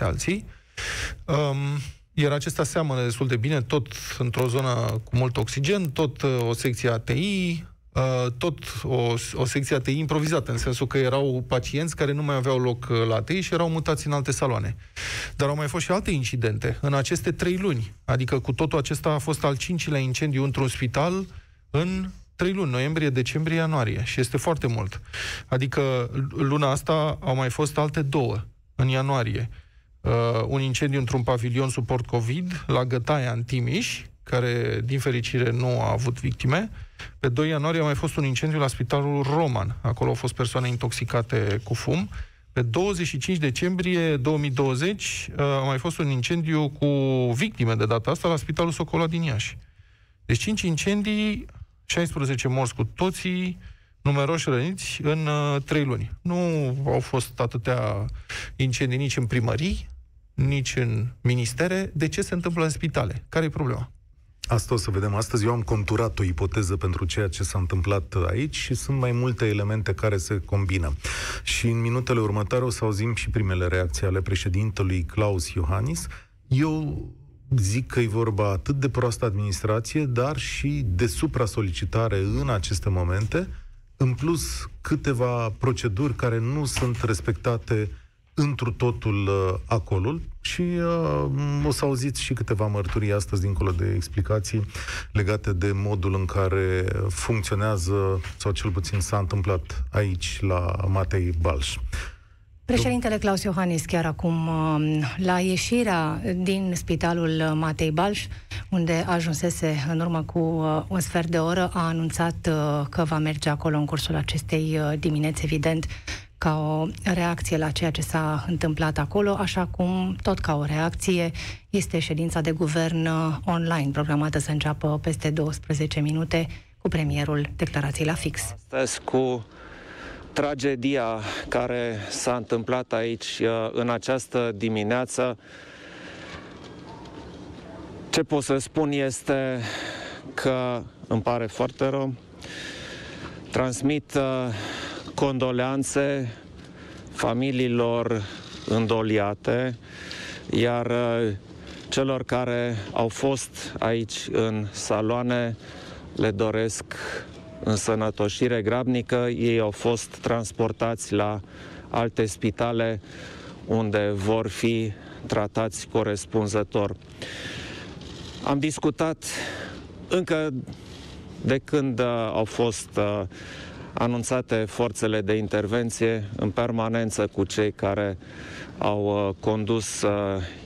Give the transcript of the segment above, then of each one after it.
alții. Um, iar acesta seamănă destul de bine, tot într-o zonă cu mult oxigen, tot uh, o secție ATI, uh, tot o, o secție ATI improvizată, în sensul că erau pacienți care nu mai aveau loc uh, la ATI și erau mutați în alte saloane. Dar au mai fost și alte incidente în aceste trei luni. Adică cu totul acesta a fost al cincilea incendiu într-un spital în trei luni, noiembrie, decembrie, ianuarie. Și este foarte mult. Adică luna asta au mai fost alte două, în ianuarie uh, un incendiu într-un pavilion suport COVID la Gătaia, în Timiș, care, din fericire, nu a avut victime. Pe 2 ianuarie a mai fost un incendiu la Spitalul Roman. Acolo au fost persoane intoxicate cu fum. Pe 25 decembrie 2020 uh, a mai fost un incendiu cu victime de data asta la Spitalul Socola din Iași. Deci 5 incendii, 16 morți cu toții, numeroși răniți în uh, 3 luni. Nu au fost atâtea incendii nici în primării, nici în ministere. De ce se întâmplă în spitale? Care e problema? Asta o să vedem astăzi. Eu am conturat o ipoteză pentru ceea ce s-a întâmplat aici și sunt mai multe elemente care se combină. Și în minutele următoare o să auzim și primele reacții ale președintelui Klaus Iohannis. Eu zic că e vorba atât de proastă administrație, dar și de supra-solicitare în aceste momente, în plus câteva proceduri care nu sunt respectate întru totul uh, acolo și uh, o să auziți și câteva mărturii astăzi, dincolo de explicații legate de modul în care funcționează, sau cel puțin s-a întâmplat aici, la Matei Balș. Președintele Claus Iohannis chiar acum uh, la ieșirea din spitalul Matei Balș, unde ajunsese în urmă cu uh, un sfert de oră, a anunțat uh, că va merge acolo în cursul acestei dimineți, evident, ca o reacție la ceea ce s-a întâmplat acolo, așa cum, tot ca o reacție, este ședința de guvern online, programată să înceapă peste 12 minute, cu premierul declarației la fix. Astăzi cu tragedia care s-a întâmplat aici uh, în această dimineață, ce pot să spun este că îmi pare foarte rău. Transmit uh, condoleanțe familiilor îndoliate, iar uh, celor care au fost aici în saloane le doresc însănătoșire grabnică, ei au fost transportați la alte spitale unde vor fi tratați corespunzător. Am discutat încă de când uh, au fost uh, anunțate forțele de intervenție în permanență cu cei care au uh, condus uh,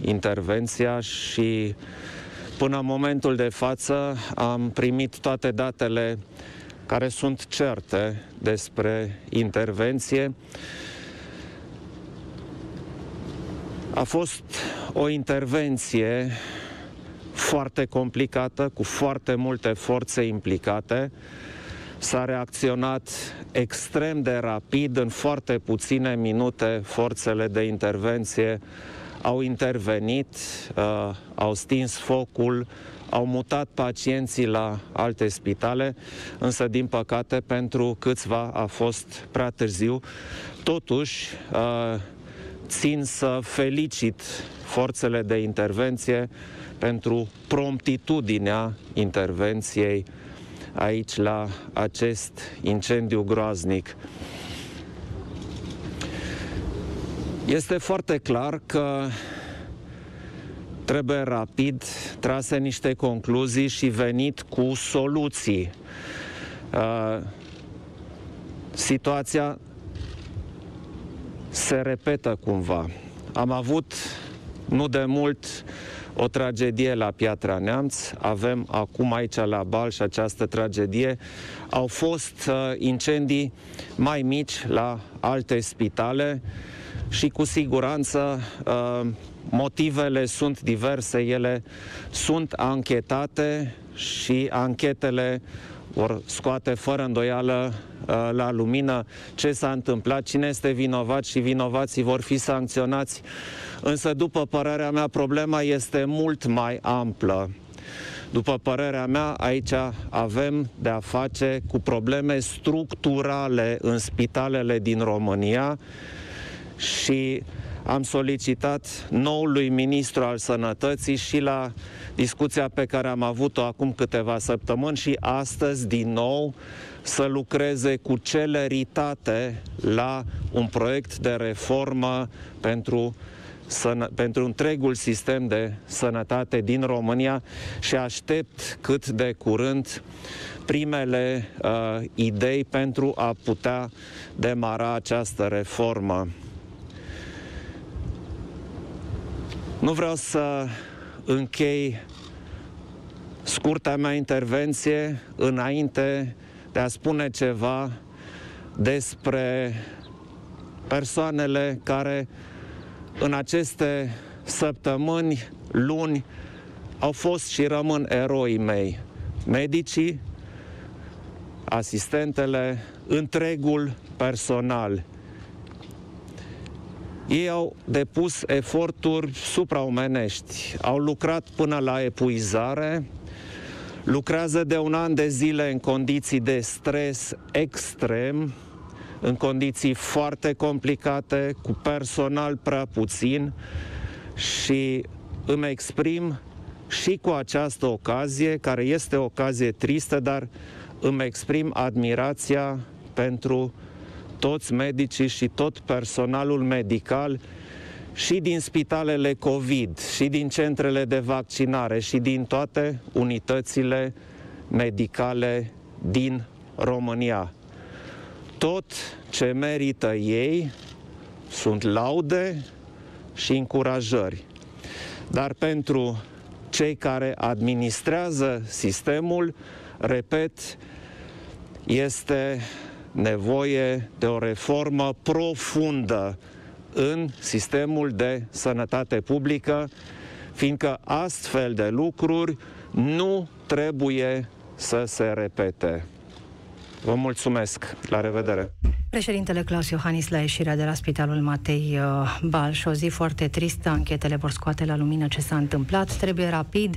intervenția și până în momentul de față am primit toate datele care sunt certe despre intervenție. A fost o intervenție foarte complicată, cu foarte multe forțe implicate. S-a reacționat extrem de rapid, în foarte puține minute forțele de intervenție au intervenit, uh, au stins focul, au mutat pacienții la alte spitale, însă, din păcate, pentru câțiva a fost prea târziu. Totuși, uh, țin să felicit forțele de intervenție pentru promptitudinea intervenției aici la acest incendiu groaznic. Este foarte clar că trebuie rapid trase niște concluzii și venit cu soluții. Uh, situația se repetă cumva. Am avut nu de mult o tragedie la Piatra Neamț, avem acum aici la Bal și această tragedie. Au fost uh, incendii mai mici la alte spitale și cu siguranță uh, motivele sunt diverse, ele sunt anchetate și anchetele vor scoate fără îndoială uh, la lumină ce s-a întâmplat, cine este vinovat și vinovații vor fi sancționați. Însă, după părerea mea, problema este mult mai amplă. După părerea mea, aici avem de a face cu probleme structurale în spitalele din România și am solicitat noului ministru al sănătății și la discuția pe care am avut-o acum câteva săptămâni și astăzi din nou să lucreze cu celeritate la un proiect de reformă pentru sănă, pentru întregul sistem de sănătate din România și aștept cât de curând primele uh, idei pentru a putea demara această reformă. Nu vreau să închei scurta mea intervenție înainte de a spune ceva despre persoanele care în aceste săptămâni, luni, au fost și rămân eroii mei. Medicii, asistentele, întregul personal. Ei au depus eforturi supraomenești, au lucrat până la epuizare, lucrează de un an de zile în condiții de stres extrem, în condiții foarte complicate, cu personal prea puțin și îmi exprim și cu această ocazie, care este o ocazie tristă, dar îmi exprim admirația pentru toți medicii și tot personalul medical și din spitalele COVID, și din centrele de vaccinare, și din toate unitățile medicale din România. Tot ce merită ei sunt laude și încurajări. Dar pentru cei care administrează sistemul, repet, este nevoie de o reformă profundă în sistemul de sănătate publică, fiindcă astfel de lucruri nu trebuie să se repete. Vă mulțumesc. La revedere. Președintele Claus Iohannis la ieșirea de la Spitalul Matei uh, Balș, o zi foarte tristă, anchetele vor scoate la lumină ce s-a întâmplat, trebuie rapid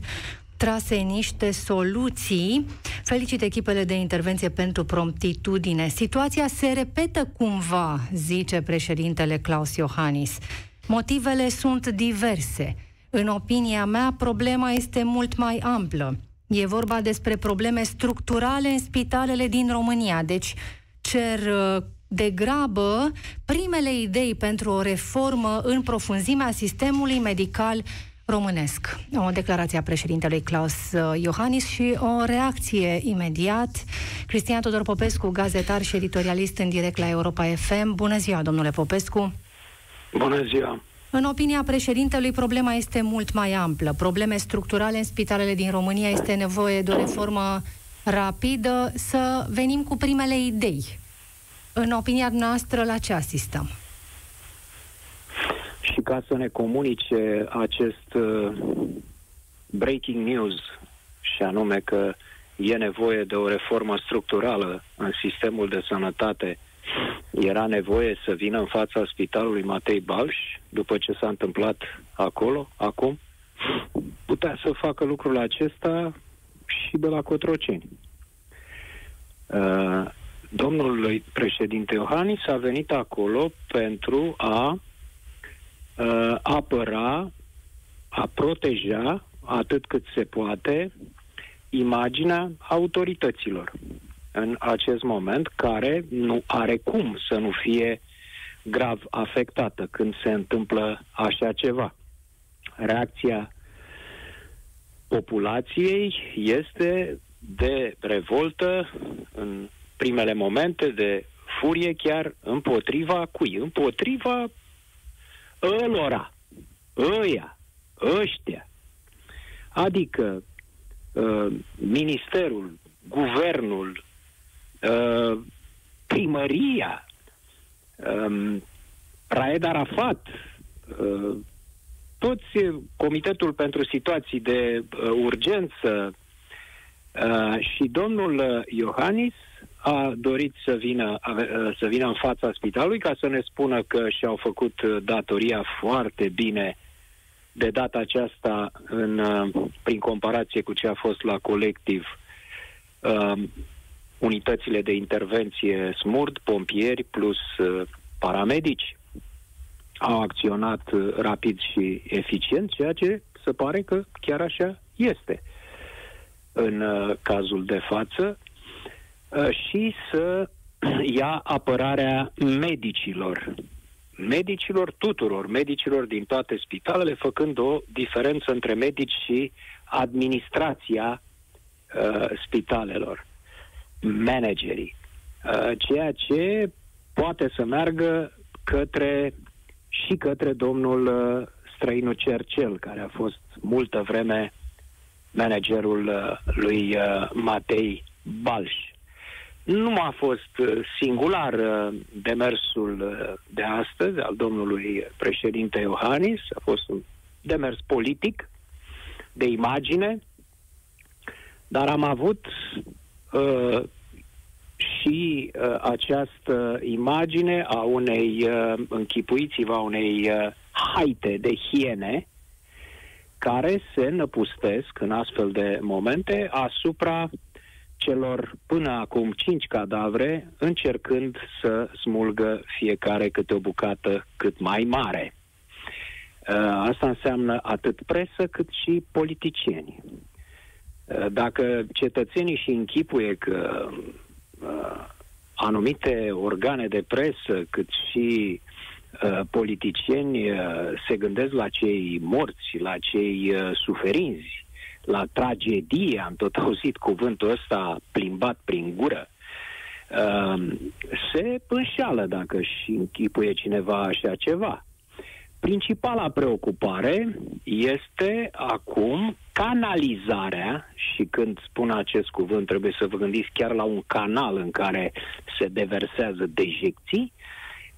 trase niște soluții. Felicit echipele de intervenție pentru promptitudine. Situația se repetă cumva, zice președintele Claus Iohannis. Motivele sunt diverse. În opinia mea, problema este mult mai amplă. E vorba despre probleme structurale în spitalele din România, deci cer uh, de grabă primele idei pentru o reformă în profunzimea sistemului medical românesc. O declarație a președintelui Claus uh, Iohannis și o reacție imediat. Cristian Tudor Popescu, gazetar și editorialist în direct la Europa FM. Bună ziua, domnule Popescu! Bună ziua! În opinia președintelui, problema este mult mai amplă. Probleme structurale în spitalele din România este nevoie de o reformă rapidă. Să venim cu primele idei. În opinia noastră, la ce asistăm? Și ca să ne comunice acest uh, breaking news, și anume că e nevoie de o reformă structurală în sistemul de sănătate, era nevoie să vină în fața spitalului Matei Balș, după ce s-a întâmplat acolo, acum, putea să facă lucrul acesta și de la Cotroceni. Uh, domnul președinte Iohannis a venit acolo pentru a uh, apăra, a proteja atât cât se poate imaginea autorităților în acest moment, care nu are cum să nu fie grav afectată când se întâmplă așa ceva. Reacția populației este de revoltă în primele momente, de furie chiar împotriva cui? Împotriva ălora, ăia, ăștia. Adică uh, ministerul, guvernul, uh, primăria, um, Raed Arafat, uh, toți Comitetul pentru Situații de uh, Urgență uh, și domnul Iohannis a dorit să vină, să vină în fața spitalului ca să ne spună că și-au făcut datoria foarte bine de data aceasta în, prin comparație cu ce a fost la colectiv unitățile de intervenție SMURD, pompieri plus paramedici. au acționat uh, rapid și eficient, ceea ce se pare că chiar așa este în uh, cazul de față, uh, și să ia apărarea medicilor. Medicilor tuturor, medicilor din toate spitalele, făcând o diferență între medici și administrația uh, spitalelor, managerii. Uh, ceea ce poate să meargă către și către domnul uh, străinul Cercel, care a fost multă vreme managerul uh, lui uh, Matei Balș. Nu a fost uh, singular uh, demersul uh, de astăzi al domnului președinte Iohannis, a fost un demers politic, de imagine, dar am avut uh, și uh, această imagine a unei, uh, închipuiți-vă, a unei uh, haite de hiene care se năpustesc în astfel de momente asupra celor până acum cinci cadavre, încercând să smulgă fiecare câte o bucată cât mai mare. Asta înseamnă atât presă cât și politicieni. Dacă cetățenii și închipuie că uh, anumite organe de presă, cât și uh, politicieni uh, se gândesc la cei morți, la cei uh, suferinzi, la tragedie, am tot auzit cuvântul ăsta plimbat prin gură, uh, se înșeală dacă și închipuie cineva așa ceva. Principala preocupare este acum canalizarea, și când spun acest cuvânt trebuie să vă gândiți chiar la un canal în care se deversează dejecții,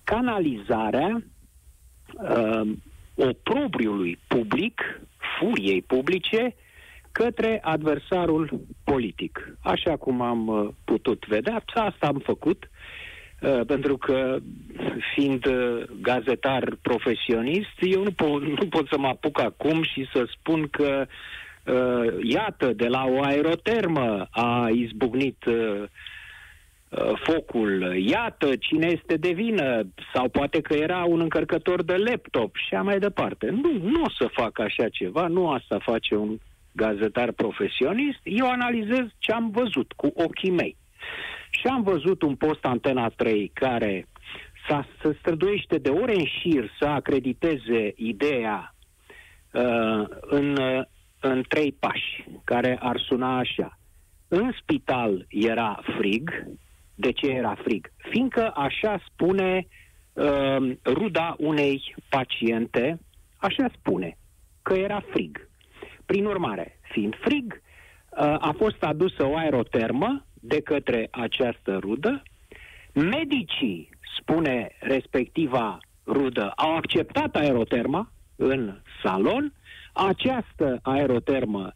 canalizarea uh, oprobriului public, furiei publice, către adversarul politic. Așa cum am uh, putut vedea, asta am făcut Uh, pentru că fiind uh, gazetar profesionist, eu nu pot, nu pot să mă apuc acum și să spun că uh, iată, de la o aerotermă a izbucnit focul, iată cine este de vină, sau poate că era un încărcător de laptop și așa mai departe. Nu, nu o să fac așa ceva, nu asta face un gazetar profesionist, eu analizez ce am văzut cu ochii mei. Și am văzut un post Antena 3 care s-a, se străduiește de ore în șir să acrediteze ideea uh, în, uh, în trei pași, care ar suna așa. În spital era frig. De ce era frig? Fiindcă așa spune uh, ruda unei paciente, așa spune, că era frig. Prin urmare, fiind frig, uh, a fost adusă o aerotermă de către această rudă. Medicii, spune respectiva rudă, au acceptat aeroterma în salon. Această aerotermă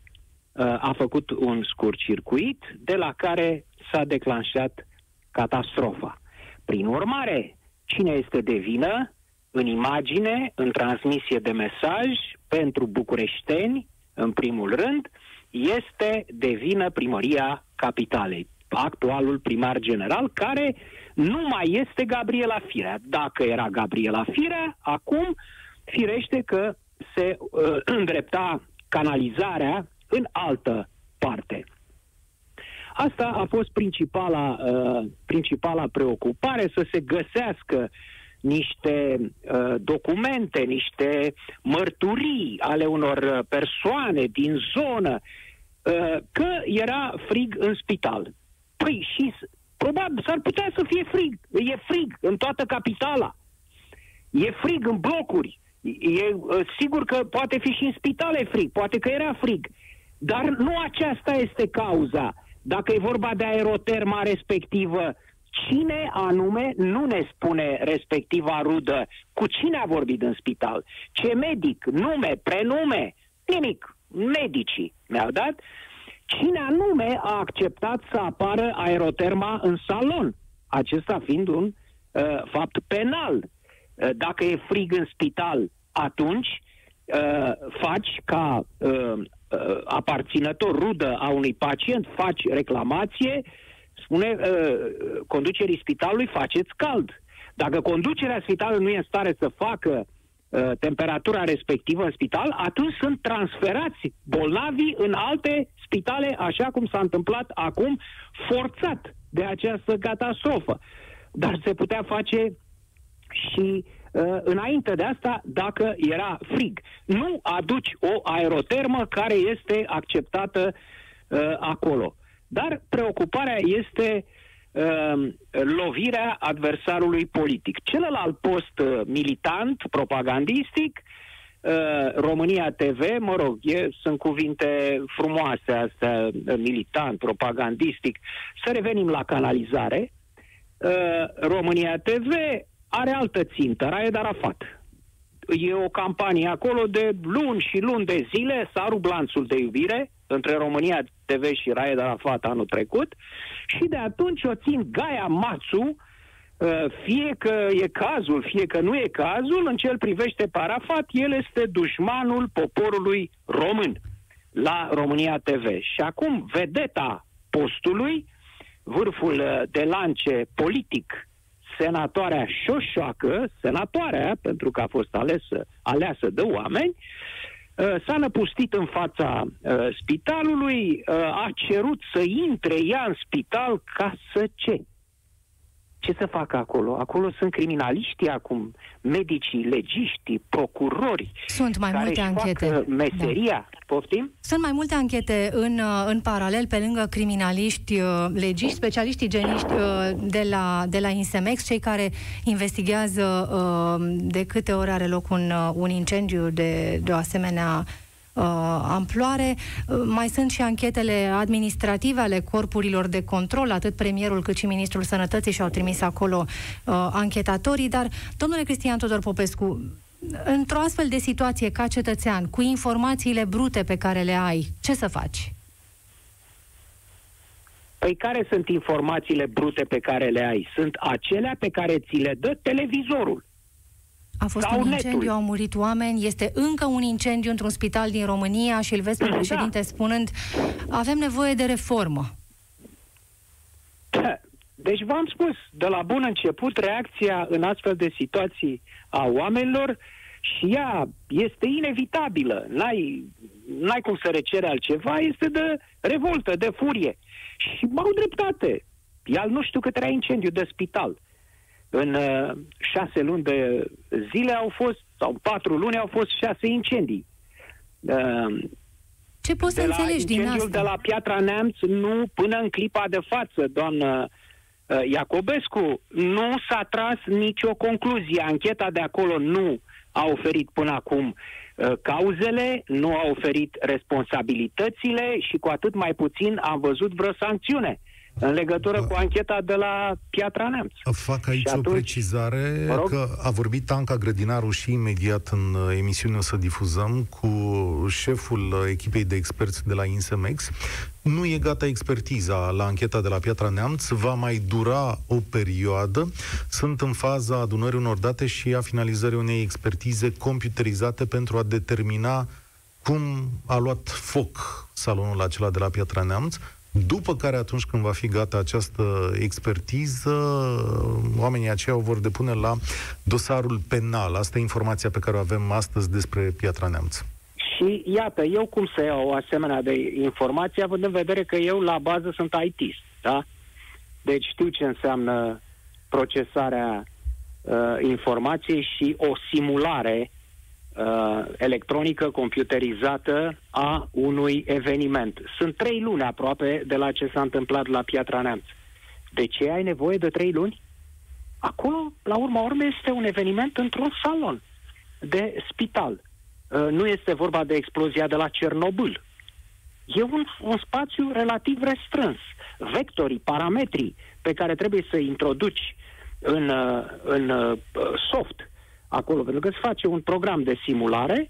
uh, a făcut un scurt circuit de la care s-a declanșat catastrofa. Prin urmare, cine este de vină în imagine, în transmisie de mesaj pentru bucureșteni, în primul rând, este de vină primăria capitalei actualul primar general, care nu mai este Gabriela Firea. Dacă era Gabriela Firea, acum firește că se uh, îndrepta canalizarea în altă parte. Asta a fost principala, uh, principala preocupare, să se găsească niște uh, documente, niște mărturii ale unor persoane din zonă uh, că era frig în spital. Păi și probabil s-ar putea să fie frig. E frig în toată capitala. E frig în blocuri. E uh, sigur că poate fi și în spitale frig, poate că era frig. Dar nu aceasta este cauza. Dacă e vorba de aeroterma respectivă, cine anume nu ne spune respectiva rudă? Cu cine a vorbit în spital, ce medic, nume, prenume, nimic. Medicii mi-au dat. Cine anume a acceptat să apară aeroterma în salon, acesta fiind un uh, fapt penal. Uh, dacă e frig în spital, atunci uh, faci ca uh, uh, aparținător rudă a unui pacient, faci reclamație, spune uh, conducerii spitalului faceți cald. Dacă conducerea spitalului nu e în stare să facă uh, temperatura respectivă în spital, atunci sunt transferați bolnavii în alte spitale, așa cum s-a întâmplat acum, forțat de această catastrofă. Dar se putea face și uh, înainte de asta dacă era frig. Nu aduci o aerotermă care este acceptată uh, acolo. Dar preocuparea este uh, lovirea adversarului politic. Celălalt post uh, militant, propagandistic, uh, România TV, mă rog, e, sunt cuvinte frumoase astea, uh, militant, propagandistic. Să revenim la canalizare. Uh, România TV are altă țintă, Raed Arafat. E o campanie acolo de luni și luni de zile, s-a rupt lanțul de iubire între România TV și Raed Arafat anul trecut și de atunci o țin Gaia Mațu, uh, fie că e cazul, fie că nu e cazul, în ce îl privește Parafat, el este dușmanul poporului român la România TV. Și acum vedeta postului, vârful uh, de lance politic senatoarea Șoșoacă, senatoarea, pentru că a fost alesă, aleasă de oameni, uh, s-a năpustit în fața uh, spitalului, uh, a cerut să intre ea în spital ca să ce? Ce să facă acolo? Acolo sunt criminaliștii acum, medicii, legiștii, procurori. Sunt mai care multe își anchete. Fac meseria. Da. Poftim? Sunt mai multe anchete în, uh, în paralel, pe lângă criminaliști, uh, legiști, specialiștii geniști uh, de la, de la Insemex, cei care investigează de câte ori are loc un, un incendiu de, de o asemenea uh, amploare. Uh, mai sunt și anchetele administrative ale corpurilor de control, atât premierul cât și ministrul sănătății și-au trimis acolo uh, anchetatorii, dar, domnule Cristian Tudor Popescu, într-o astfel de situație ca cetățean, cu informațiile brute pe care le ai, ce să faci? Păi care sunt informațiile brute pe care le ai? Sunt acelea pe care ți le dă televizorul. A fost Sau un netul. incendiu, au murit oameni, este încă un incendiu într-un spital din România și îl vezi pe Da. președinte spunând avem nevoie de reformă. Deci v-am spus, de la bun început, reacția în astfel de situații a oamenilor și ea este inevitabilă. N-ai, n-ai cum să recere altceva, este de revoltă, de furie. Și au dreptate. El nu știu cât era incendiu de spital. În uh, șase luni de zile au fost, sau în patru luni au fost șase incendii. Uh, Ce poți să de la înțelegi din incendiul asta? de la Piatra Neamț, nu până în clipa de față, doamnă uh, Iacobescu, nu s-a tras nicio concluzie. Ancheta de acolo nu a oferit până acum uh, cauzele, nu a oferit responsabilitățile și cu atât mai puțin am văzut vreo sancțiune în legătură cu ancheta de la Piatra Neamț. Fac aici Și o atunci- precizare Mă rog? că a vorbit Anca Grădinaru și imediat în uh, emisiune o să difuzăm cu șeful uh, echipei de experți de la Insemex. Nu e gata expertiza la ancheta de la Piatra Neamț, va mai dura o perioadă. Sunt în faza adunării unor date și a finalizării unei expertize computerizate pentru a determina cum a luat foc salonul acela de la Piatra Neamț, după care atunci când va fi gata această expertiză, oamenii aceia o vor depune la dosarul penal. Asta e informația pe care o avem astăzi despre Piatra Neamț. Și iată, eu cum să iau o asemenea de informație, având în vedere că eu la bază sunt IT, da? Deci știu ce înseamnă procesarea uh, informației și o simulare uh, electronică, computerizată a unui eveniment. Sunt trei luni aproape de la ce s-a întâmplat la Piatra Neamț. De ce ai nevoie de trei luni? Acolo, la urma urmei, este un eveniment într-un salon de spital. Uh, nu este vorba de explozia de la Cernobâl. E un, un spațiu relativ restrâns. Vectorii, parametrii pe care trebuie să introduci în, uh, în uh, soft acolo, pentru că îți face un program de simulare,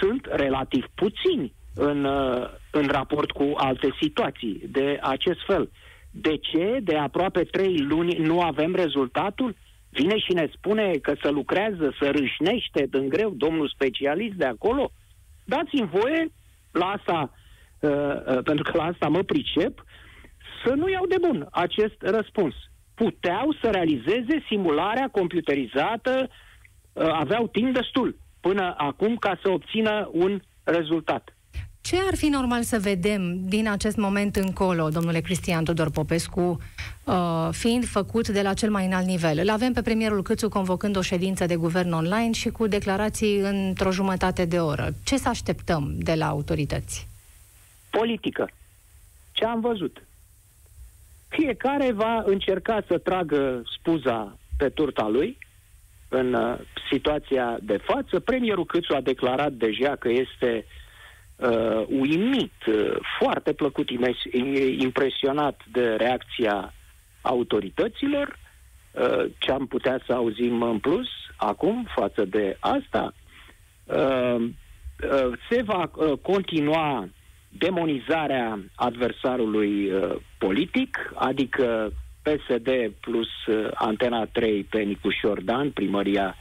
sunt relativ puțini în, uh, în raport cu alte situații de acest fel. De ce de aproape trei luni nu avem rezultatul? Vine și ne spune că să lucrează, să râșnește din greu domnul specialist de acolo? Dați-mi voie, la asta, uh, uh, pentru că la asta mă pricep, să nu iau de bun acest răspuns. Puteau să realizeze simularea computerizată, uh, aveau timp destul. până acum ca să obțină un rezultat. Ce ar fi normal să vedem din acest moment încolo, domnule Cristian Tudor Popescu, uh, fiind făcut de la cel mai înalt nivel? Îl avem pe premierul Câțu convocând o ședință de guvern online și cu declarații într-o jumătate de oră. Ce să așteptăm de la autorități? Politică. Ce am văzut? Fiecare va încerca să tragă spuza pe turta lui în uh, situația de față. Premierul Câțu a declarat deja că este uh, uimit, uh, foarte plăcut impresionat de reacția autorităților. Uh, ce am putea să auzim în plus acum față de asta? Uh, uh, se va uh, continua demonizarea adversarului uh, politic, adică PSD plus uh, Antena 3 pe Nicușor Dan, primăria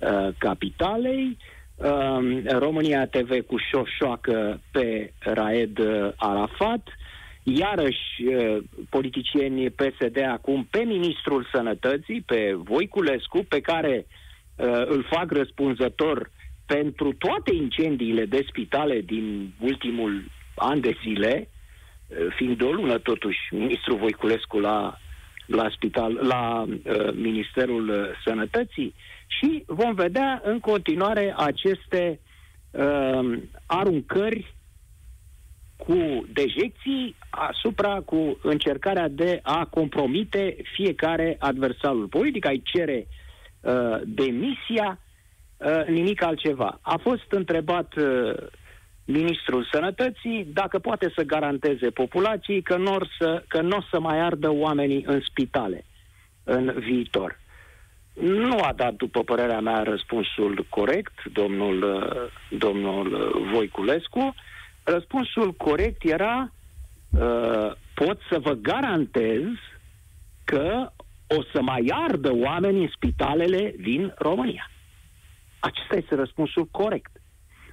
uh, capitalei, uh, România TV cu șoșoacă pe Raed uh, Arafat, iarăși uh, politicieni PSD acum pe Ministrul Sănătății, pe Voiculescu, pe care uh, îl fac răspunzător pentru toate incendiile de spitale din ultimul an de zile, uh, fiind de o lună totuși ministrul Voiculescu la, la, spital, la uh, Ministerul uh, Sănătății și vom vedea în continuare aceste uh, aruncări cu dejecții asupra cu încercarea de a compromite fiecare adversarul politic, ai cere uh, demisia, uh, nimic altceva. A fost întrebat uh, ministrul sănătății dacă poate să garanteze populației că nu o să, că n-o să mai ardă oamenii în spitale în viitor. Nu a dat, după părerea mea, răspunsul corect domnul, uh, domnul Voiculescu. Răspunsul corect era uh, pot să vă garantez că o să mai ardă oameni în spitalele din România. Acesta este răspunsul corect.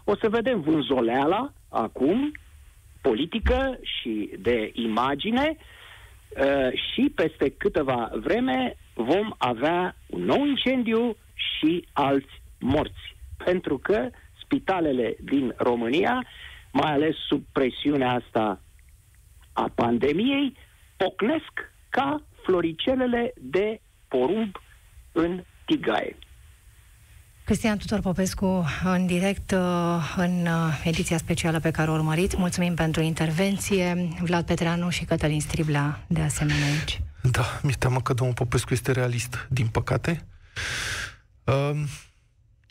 O să vedem vânzoleala acum, politică și de imagine uh, și peste câteva vreme vom avea un nou incendiu și alți morți. Pentru că spitalele din România, mai ales sub presiunea asta a pandemiei, pocnesc ca floricelele de porumb în tigaie. Cristian Tutor Popescu, în direct uh, în uh, ediția specială pe care o urmărit. Mulțumim pentru intervenție. Vlad Petreanu și Cătălin Striblea, de asemenea aici. Da, mi-e teamă că domnul Popescu este realist, din păcate. Uh,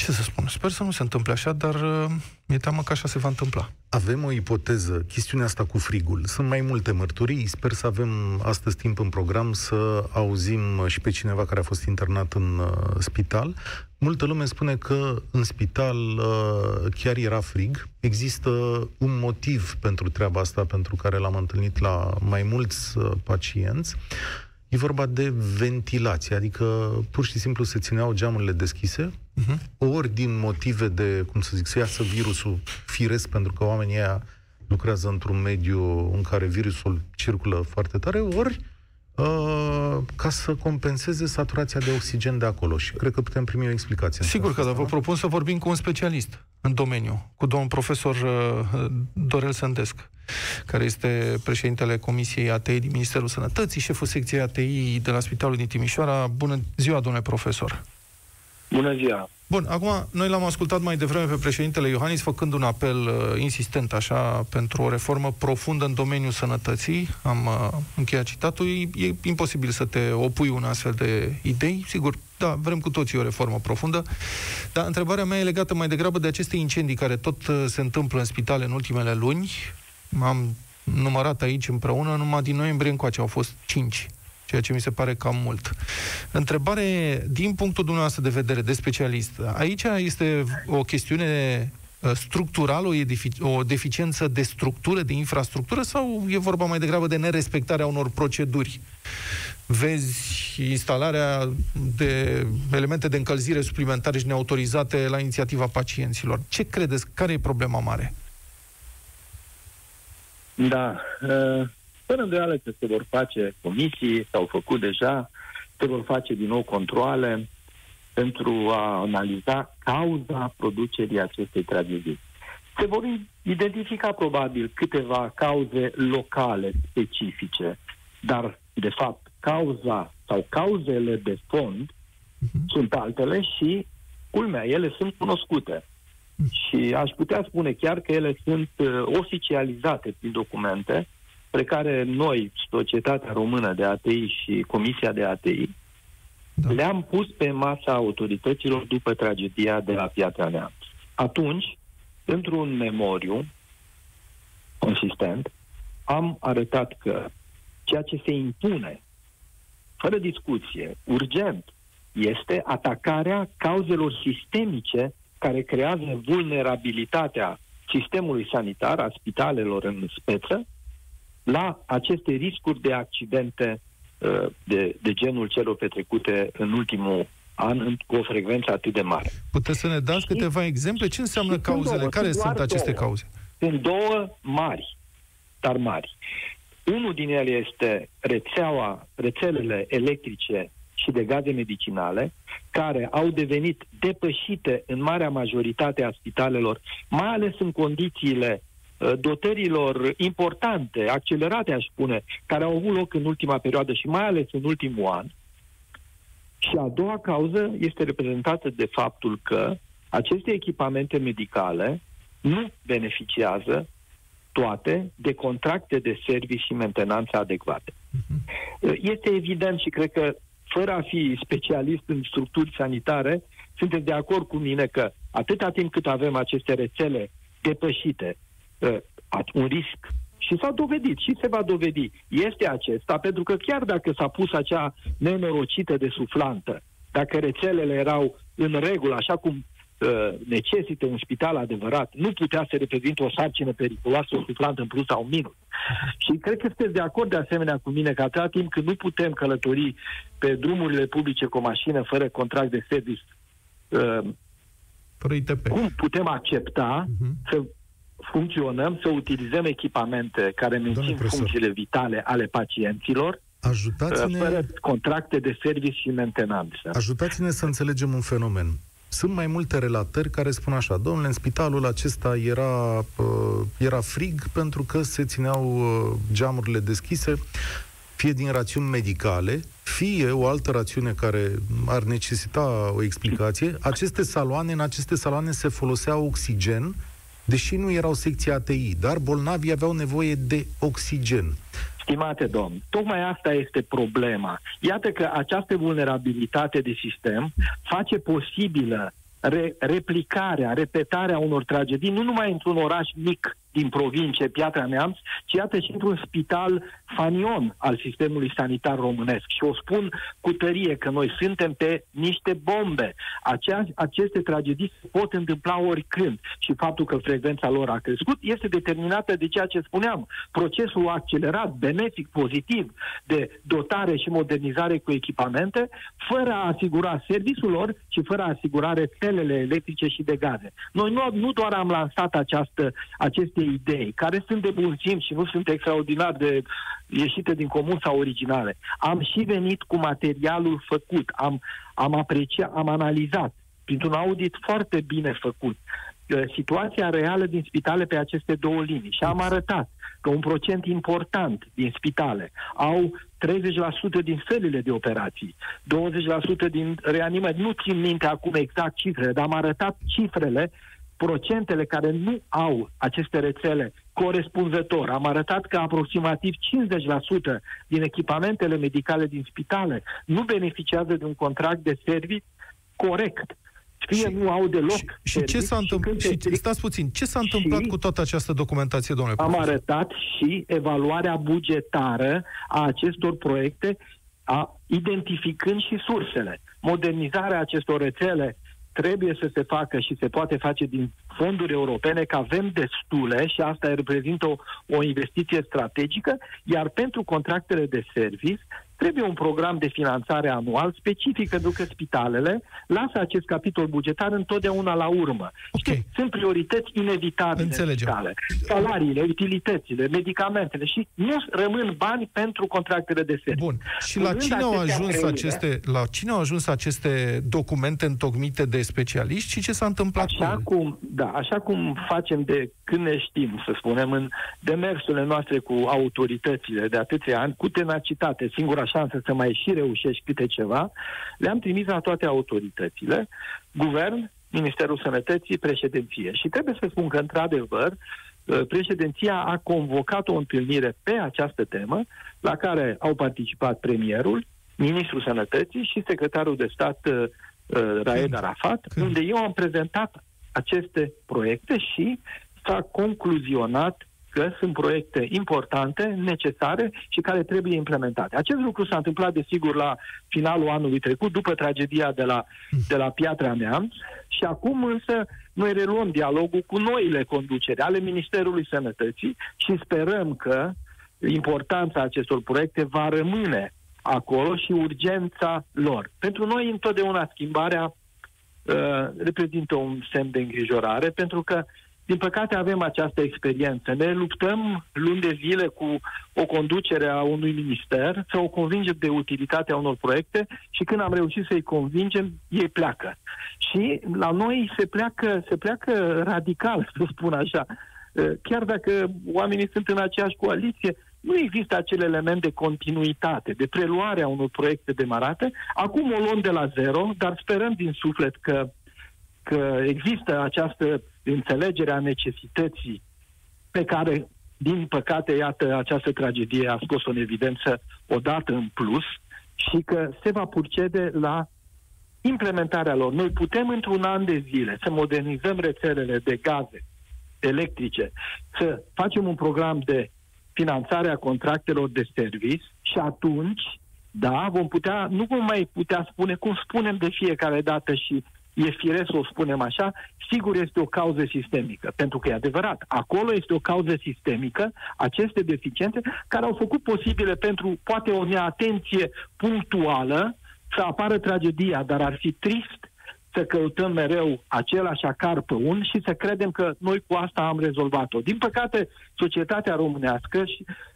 ce să spun, sper să nu se întâmple așa, dar uh, mi-e teamă că așa se va întâmpla. Avem o ipoteză, chestiunea asta cu frigul. Sunt mai multe mărturii, sper să avem astăzi timp în program să auzim și pe cineva care a fost internat în uh, spital. Multă lume spune că în spital uh, chiar era frig. Există un motiv pentru treaba asta, pentru care l-am întâlnit la mai mulți uh, pacienți. E vorba de ventilație, adică pur și simplu se țineau geamurile deschise, uh-huh. ori din motive de, cum să zic, să iasă virusul firesc, pentru că oamenii ăia lucrează într-un mediu în care virusul circulă foarte tare, ori uh, ca să compenseze saturația de oxigen de acolo. Și cred că putem primi o explicație. Sigur că da, vă propun să vorbim cu un specialist în domeniu, cu domnul profesor uh, Dorel Sândesc, care este președintele Comisiei ATI din Ministerul Sănătății, șeful secției ATI de la Spitalul din Timișoara. Bună ziua, domnule profesor! Bună ziua! Bun, acum noi l-am ascultat mai devreme pe președintele Iohannis făcând un apel uh, insistent așa pentru o reformă profundă în domeniul sănătății. Am uh, încheiat citatul. E, e imposibil să te opui un astfel de idei. Sigur, da, vrem cu toții o reformă profundă. Dar întrebarea mea e legată mai degrabă de aceste incendii care tot uh, se întâmplă în spitale în ultimele luni. Am numărat aici împreună, numai din noiembrie încoace au fost cinci ceea ce mi se pare cam mult. Întrebare, din punctul dumneavoastră de vedere, de specialist, aici este o chestiune uh, structurală, o, edific- o deficiență de structură, de infrastructură, sau e vorba mai degrabă de nerespectarea unor proceduri? Vezi instalarea de elemente de încălzire suplimentare și neautorizate la inițiativa pacienților. Ce credeți? Care e problema mare? Da. Uh fără îndoială că se vor face comisii, s-au făcut deja, se vor face din nou controle. pentru a analiza cauza producerii acestei tragedii. Se vor identifica probabil câteva cauze locale, specifice, dar, de fapt, cauza sau cauzele de fond uh-huh. sunt altele și, culmea, ele sunt cunoscute. Și aș putea spune chiar că ele sunt uh, oficializate prin documente pe care noi, Societatea Română de ATI și Comisia de ATI, da. le-am pus pe masa autorităților după tragedia de la Piatra Neamț. Atunci, într-un memoriu consistent, am arătat că ceea ce se impune, fără discuție, urgent, este atacarea cauzelor sistemice care creează vulnerabilitatea sistemului sanitar, a spitalelor în speță, la aceste riscuri de accidente uh, de, de genul celor petrecute în ultimul an cu o frecvență atât de mare. Puteți să ne dați și, câteva exemple? Ce înseamnă cauzele? Două, Care sunt aceste două. cauze? Sunt două mari, dar mari. Unul din ele este rețeaua, rețelele electrice și de gaze medicinale, care au devenit depășite în marea majoritate a spitalelor, mai ales în condițiile uh, dotărilor importante, accelerate, aș spune, care au avut loc în ultima perioadă și mai ales în ultimul an. Și a doua cauză este reprezentată de faptul că aceste echipamente medicale nu beneficiază toate de contracte de servicii și mentenanță adecvate. Mhm. Este evident și cred că fără a fi specialist în structuri sanitare, sunteți de acord cu mine că atâta timp cât avem aceste rețele depășite, uh, un risc și s-a dovedit și se va dovedi, este acesta, pentru că chiar dacă s-a pus acea nenorocită de suflantă, dacă rețelele erau în regulă, așa cum uh, necesită un spital adevărat, nu putea să reprezinte o sarcină periculoasă, o suflantă în plus sau un minus. Și cred că sunteți de acord de asemenea cu mine că atâta timp când nu putem călători pe drumurile publice cu o mașină fără contract de service, uh, cum putem accepta uh-huh. să funcționăm, să utilizăm echipamente care mențin funcțiile vitale ale pacienților, Ajutați-ne... Uh, fără contracte de service și mentenanță. Ajutați-ne să înțelegem un fenomen. Sunt mai multe relatări care spun așa, domnule, în spitalul acesta era, uh, era frig pentru că se țineau uh, geamurile deschise, fie din rațiuni medicale, fie o altă rațiune care ar necesita o explicație. Aceste saloane, în aceste saloane se folosea oxigen, deși nu erau secții ATI, dar bolnavii aveau nevoie de oxigen. Stimate domn, tocmai asta este problema. Iată că această vulnerabilitate de sistem face posibilă re- replicarea, repetarea unor tragedii, nu numai într-un oraș mic din provincie, Piatra Neamț, ci iată și într-un spital fanion al sistemului sanitar românesc. Și o spun cu tărie că noi suntem pe niște bombe. Acea, aceste tragedii se pot întâmpla oricând și faptul că frecvența lor a crescut este determinată de ceea ce spuneam. Procesul accelerat, benefic, pozitiv de dotare și modernizare cu echipamente, fără a asigura serviciul lor și fără a asigura rețelele electrice și de gaze. Noi nu, nu doar am lansat această, aceste idei, care sunt de bun simț și nu sunt extraordinar de ieșite din comun sau originale. Am și venit cu materialul făcut, am, am apreciat, am analizat printr-un audit foarte bine făcut uh, situația reală din spitale pe aceste două linii și am arătat că un procent important din spitale au 30% din sălile de operații, 20% din reanimări. Nu țin minte acum exact cifrele, dar am arătat cifrele procentele care nu au aceste rețele corespunzător. Am arătat că aproximativ 50% din echipamentele medicale din spitale nu beneficiază de un contract de serviciu corect. Fie și, nu au deloc. Și, și ce s-a întâmplat? Și, și, stați puțin, ce s-a întâmplat cu toată această documentație, domnule Am profesor? arătat și evaluarea bugetară a acestor proiecte, a, identificând și sursele. Modernizarea acestor rețele trebuie să se facă și se poate face din fonduri europene, că avem destule și asta reprezintă o, o investiție strategică, iar pentru contractele de service trebuie un program de finanțare anual specific pentru că spitalele lasă acest capitol bugetar întotdeauna la urmă. Okay. Știi, sunt priorități inevitabile Înțelegem. Spitale. Salariile, utilitățile, medicamentele și nu rămân bani pentru contractele de serviciu. Bun. Și la cine, au ajuns creile, aceste, la cine au ajuns aceste documente întocmite de specialiști și ce s-a întâmplat așa cu cum, Da, așa cum facem de când ne știm, să spunem, în demersurile noastre cu autoritățile de atâția ani, cu tenacitate, singura șansă să mai și reușești câte ceva, le-am trimis la toate autoritățile, guvern, Ministerul Sănătății, președinție. Și trebuie să spun că, într-adevăr, ă, președinția a convocat o întâlnire pe această temă, la care au participat premierul, ministrul Sănătății și secretarul de stat uh, Raed Arafat, Când? unde eu am prezentat aceste proiecte și s-a concluzionat că sunt proiecte importante, necesare și care trebuie implementate. Acest lucru s-a întâmplat, desigur, la finalul anului trecut, după tragedia de la, de la Piatra Neamț și acum însă noi reluăm dialogul cu noile conduceri ale Ministerului Sănătății și sperăm că importanța acestor proiecte va rămâne acolo și urgența lor. Pentru noi întotdeauna schimbarea uh, reprezintă un semn de îngrijorare, pentru că din păcate avem această experiență. Ne luptăm luni de zile cu o conducere a unui minister să o convingem de utilitatea unor proiecte și când am reușit să-i convingem, ei pleacă. Și la noi se pleacă, se pleacă radical, să spun așa. Chiar dacă oamenii sunt în aceeași coaliție, nu există acel element de continuitate, de preluare a unor proiecte demarate. Acum o luăm de la zero, dar sperăm din suflet că, că există această înțelegere a necesității pe care, din păcate, iată, această tragedie a scos-o în evidență odată în plus și că se va purcede la implementarea lor. Noi putem într-un an de zile să modernizăm rețelele de gaze electrice, să facem un program de finanțarea contractelor de service și atunci, da, vom putea, nu vom mai putea spune cum spunem de fiecare dată și e firesc să o spunem așa, sigur este o cauză sistemică, pentru că e adevărat, acolo este o cauză sistemică, aceste deficiențe care au făcut posibile pentru poate o neatenție punctuală să apară tragedia, dar ar fi trist să căutăm mereu același acar pe un și să credem că noi cu asta am rezolvat-o. Din păcate, societatea românească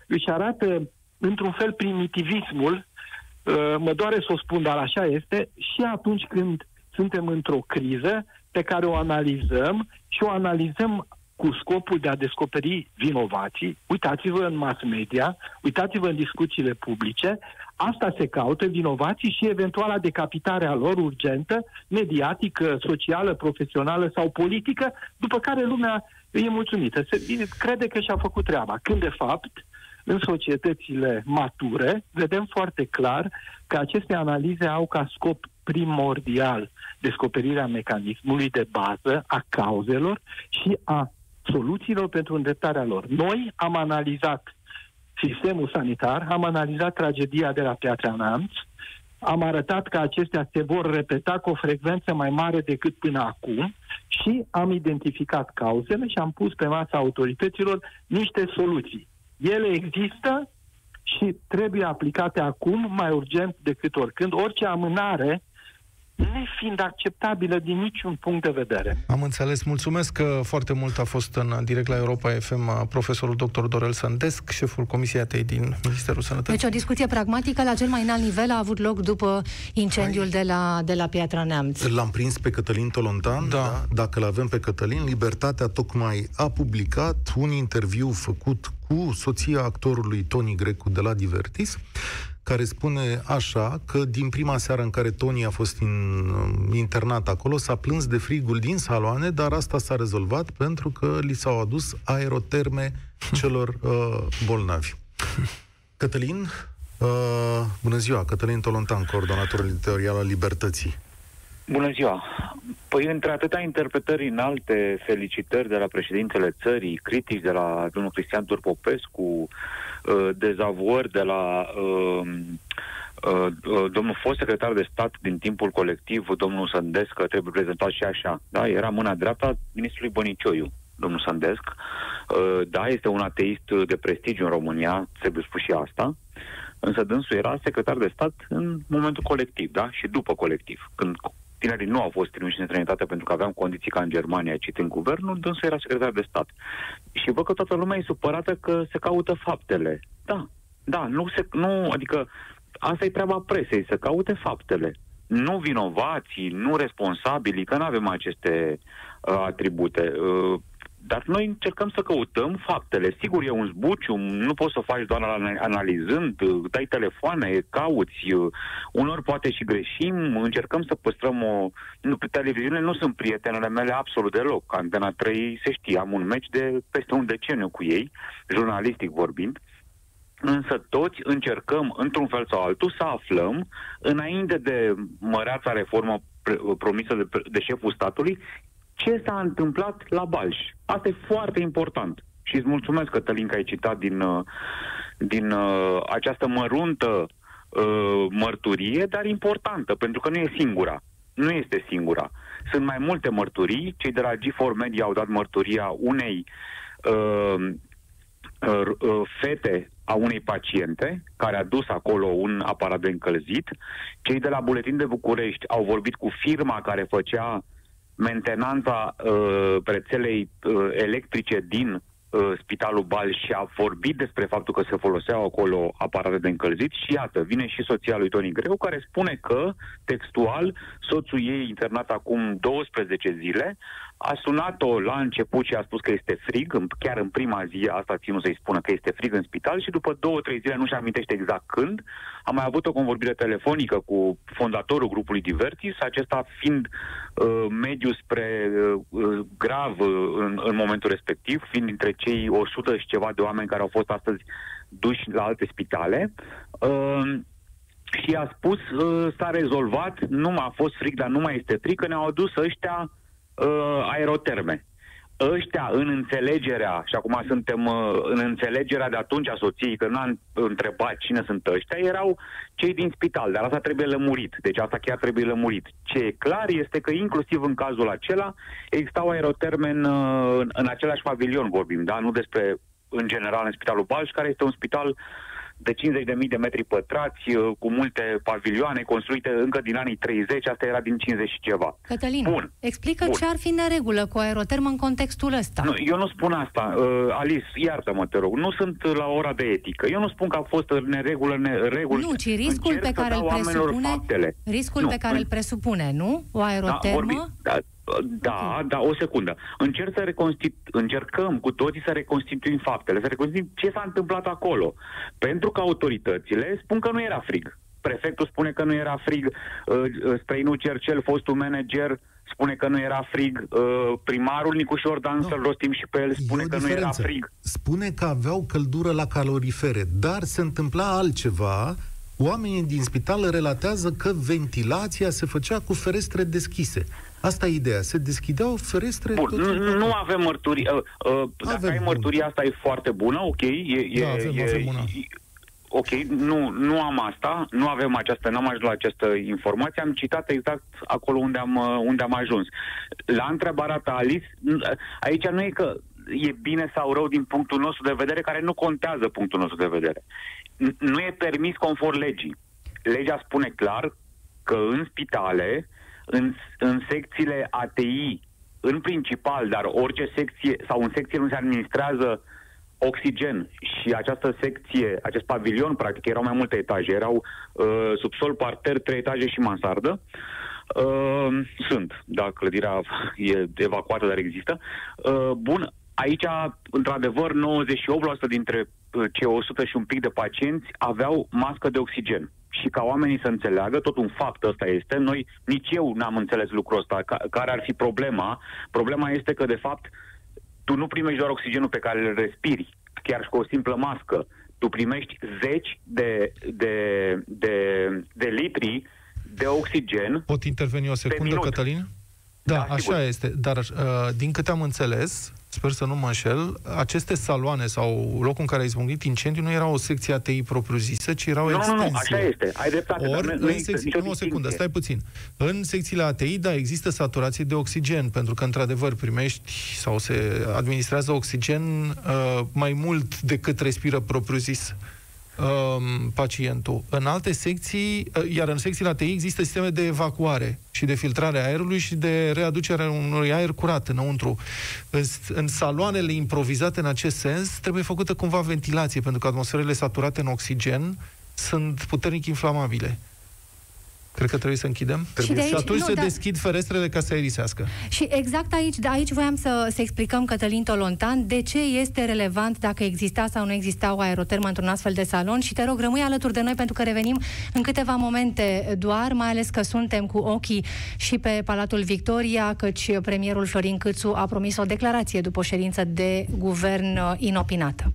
își arată într-un fel primitivismul, uh, mă doare să o spun, dar așa este, și atunci când suntem într-o criză pe care o analizăm și o analizăm cu scopul de a descoperi vinovații. Uitați-vă în mass media, uitați-vă în discuțiile publice, Asta se caută, vinovații și eventuala decapitare a lor urgentă, mediatică, socială, profesională sau politică, după care lumea e mulțumită. Se crede că și-a făcut treaba. Când, de fapt, în societățile mature, vedem foarte clar că aceste analize au ca scop primordial descoperirea mecanismului de bază a cauzelor și a soluțiilor pentru îndreptarea lor. Noi am analizat sistemul sanitar, am analizat tragedia de la Piatra Neamț, am arătat că acestea se vor repeta cu o frecvență mai mare decât până acum și am identificat cauzele și am pus pe masa autorităților niște soluții. Ele există și trebuie aplicate acum mai urgent decât oricând. Orice amânare nefiind acceptabilă din niciun punct de vedere. Am înțeles. Mulțumesc că foarte mult a fost în direct la Europa FM profesorul dr. Dorel Sandesc, șeful Comisiei ATEI din Ministerul Sănătății. Deci o discuție pragmatică la cel mai înalt nivel a avut loc după incendiul de la, de la Piatra Neamț. L-am prins pe Cătălin Tolontan, da. da. dacă l-avem pe Cătălin, Libertatea tocmai a publicat un interviu făcut cu soția actorului Tony Grecu de la Divertis, care spune așa că din prima seară în care Tony a fost in, internat acolo, s-a plâns de frigul din saloane, dar asta s-a rezolvat pentru că li s-au adus aeroterme celor uh, bolnavi. Cătălin, uh, bună ziua, Cătălin Tolontan, coordonatorul editorial al Libertății. Bună ziua! Păi între atâta interpretări înalte, felicitări de la președintele țării, critici de la domnul Cristian Turpopescu, Uh, dezavuări de la uh, uh, uh, domnul fost secretar de stat din timpul colectiv, domnul Sândescă, trebuie prezentat și așa. Da? Era mâna dreapta ministrului Bănicioiu, domnul Sândesc. Uh, da, este un ateist de prestigiu în România, trebuie spus și asta. Însă dânsul era secretar de stat în momentul colectiv, da? Și după colectiv. Când tinerii nu au fost trimiși în străinătate pentru că aveam condiții ca în Germania, citind guvernul, dânsul era secretar de stat. Și văd că toată lumea e supărată că se caută faptele. Da, da, nu se, nu, adică asta e treaba presei, să caute faptele. Nu vinovații, nu responsabili, că nu avem aceste uh, atribute. Uh, dar noi încercăm să căutăm faptele. Sigur, e un zbuciu, nu poți să o faci doar analizând, dai telefoane, cauți, unor poate și greșim, încercăm să păstrăm o... Nu, pe televiziune nu sunt prietenele mele absolut deloc. Antena 3 se știe, am un meci de peste un deceniu cu ei, jurnalistic vorbind, însă toți încercăm, într-un fel sau altul, să aflăm, înainte de măreața reformă promisă de, de șeful statului, ce s-a întâmplat la Balș. Asta e foarte important. Și îți mulțumesc, Cătălin, că ai citat din, uh, din uh, această măruntă uh, mărturie, dar importantă, pentru că nu e singura. Nu este singura. Sunt mai multe mărturii. Cei de la G4 Media au dat mărturia unei uh, uh, uh, fete a unei paciente care a dus acolo un aparat de încălzit. Cei de la Buletin de București au vorbit cu firma care făcea mentenanța uh, rețelei uh, electrice din uh, Spitalul Bal și a vorbit despre faptul că se foloseau acolo aparate de încălzit și iată, vine și soția lui Toni Greu care spune că, textual, soțul ei internat acum 12 zile a sunat-o la început și a spus că este frig, chiar în prima zi asta ținut să-i spună că este frig în spital și după două, trei zile, nu-și amintește exact când, a mai avut o convorbire telefonică cu fondatorul grupului Divertis, acesta fiind uh, mediu spre uh, uh grav uh, în, în momentul respectiv, fiind dintre cei 100 și ceva de oameni care au fost astăzi duși la alte spitale. Uh, și a spus, uh, s-a rezolvat, nu m-a fost frig, dar nu mai este frig, că ne-au adus ăștia uh, aeroterme. Ăștia, în înțelegerea, și acum suntem uh, în înțelegerea de atunci a soției, că n-am întrebat cine sunt ăștia, erau cei din spital, dar asta trebuie lămurit. Deci asta chiar trebuie lămurit. Ce e clar este că inclusiv în cazul acela existau aeroterme în, uh, în același pavilion, vorbim, da? Nu despre în general în Spitalul Balș, care este un spital uh, de 50.000 de metri pătrați, uh, cu multe pavilioane construite încă din anii 30, asta era din 50 și ceva. Cătălin, Bun. explică Bun. ce ar fi neregulă cu aerotermă în contextul ăsta. Nu, eu nu spun asta. Uh, Alice, iartă-mă, te rog. Nu sunt la ora de etică. Eu nu spun că a fost neregulă, neregulă. Nu, ci riscul pe care îl presupune, riscul nu, pe care în... îl presupune, nu? O aerotermă? Da, vorbi, da, da, okay. da, o secundă. Încerc să reconstitu- încercăm cu toții să reconstituim faptele, să reconstituim ce s-a întâmplat acolo. Pentru că autoritățile spun că nu era frig. Prefectul spune că nu era frig, uh, uh, străinul Cercel, fostul manager, spune că nu era frig, uh, primarul Nicușor Dan, no. să-l rostim și pe el, spune că diferență. nu era frig. Spune că aveau căldură la calorifere, dar se întâmpla altceva Oamenii din spital relatează că ventilația se făcea cu ferestre deschise. Asta e ideea. Se deschideau ferestre... Bun, nu, nu avem mărturii. Uh, uh, dacă avem ai mărturii, asta e foarte bună, ok. E, da, avem, e, avem una. E, ok, nu, nu am asta, nu avem această, n-am ajuns la această informație, am citat exact acolo unde am, uh, unde am ajuns. La întrebarea ta, Alice, aici nu e că e bine sau rău din punctul nostru de vedere, care nu contează punctul nostru de vedere. Nu e permis conform legii. Legea spune clar că în spitale în, în secțiile ATI, în principal, dar orice secție sau în secție nu se administrează oxigen și această secție, acest pavilion, practic, erau mai multe etaje, erau uh, subsol, parter, trei etaje și mansardă. Uh, sunt, da, clădirea e evacuată, dar există. Uh, bun, aici, într-adevăr, 98% dintre uh, cei 100 și un pic de pacienți aveau mască de oxigen și ca oamenii să înțeleagă, tot un fapt ăsta este, noi, nici eu n-am înțeles lucrul ăsta, ca, care ar fi problema. Problema este că, de fapt, tu nu primești doar oxigenul pe care îl respiri, chiar și cu o simplă mască. Tu primești zeci de, de, de, de litri de oxigen. Pot interveni o secundă, Cătălin? Da, așa sigur. este. Dar uh, din câte am înțeles, sper să nu mă înșel, aceste saloane sau locul în care a izbucnit incendiu nu era o secție ATI propriu-zisă, ci era o Nu, nu, extensie. nu, așa este. Ai dreptate. dar Ori, nu- în nu există secții, nicio nu, o secundă, distinție. stai puțin. În secțiile ATI, da, există saturație de oxigen, pentru că, într-adevăr, primești sau se administrează oxigen uh, mai mult decât respiră propriu-zis um, pacientul. În alte secții, uh, iar în secțiile ATI există sisteme de evacuare și de filtrare a aerului și de readucere a unui aer curat înăuntru. În, în saloanele improvizate în acest sens trebuie făcută cumva ventilație, pentru că atmosferele saturate în oxigen sunt puternic inflamabile. Cred că trebuie să închidem. Și de și aici- atunci nu, se dar- deschid ferestrele ca să aerisească. Și exact aici, de aici voiam să, să explicăm, Cătălin Tolontan, de ce este relevant dacă exista sau nu exista o aerotermă într-un astfel de salon și te rog, rămâi alături de noi pentru că revenim în câteva momente doar, mai ales că suntem cu ochii și pe Palatul Victoria, căci premierul Florin Câțu a promis o declarație după o ședință de guvern uh, inopinată.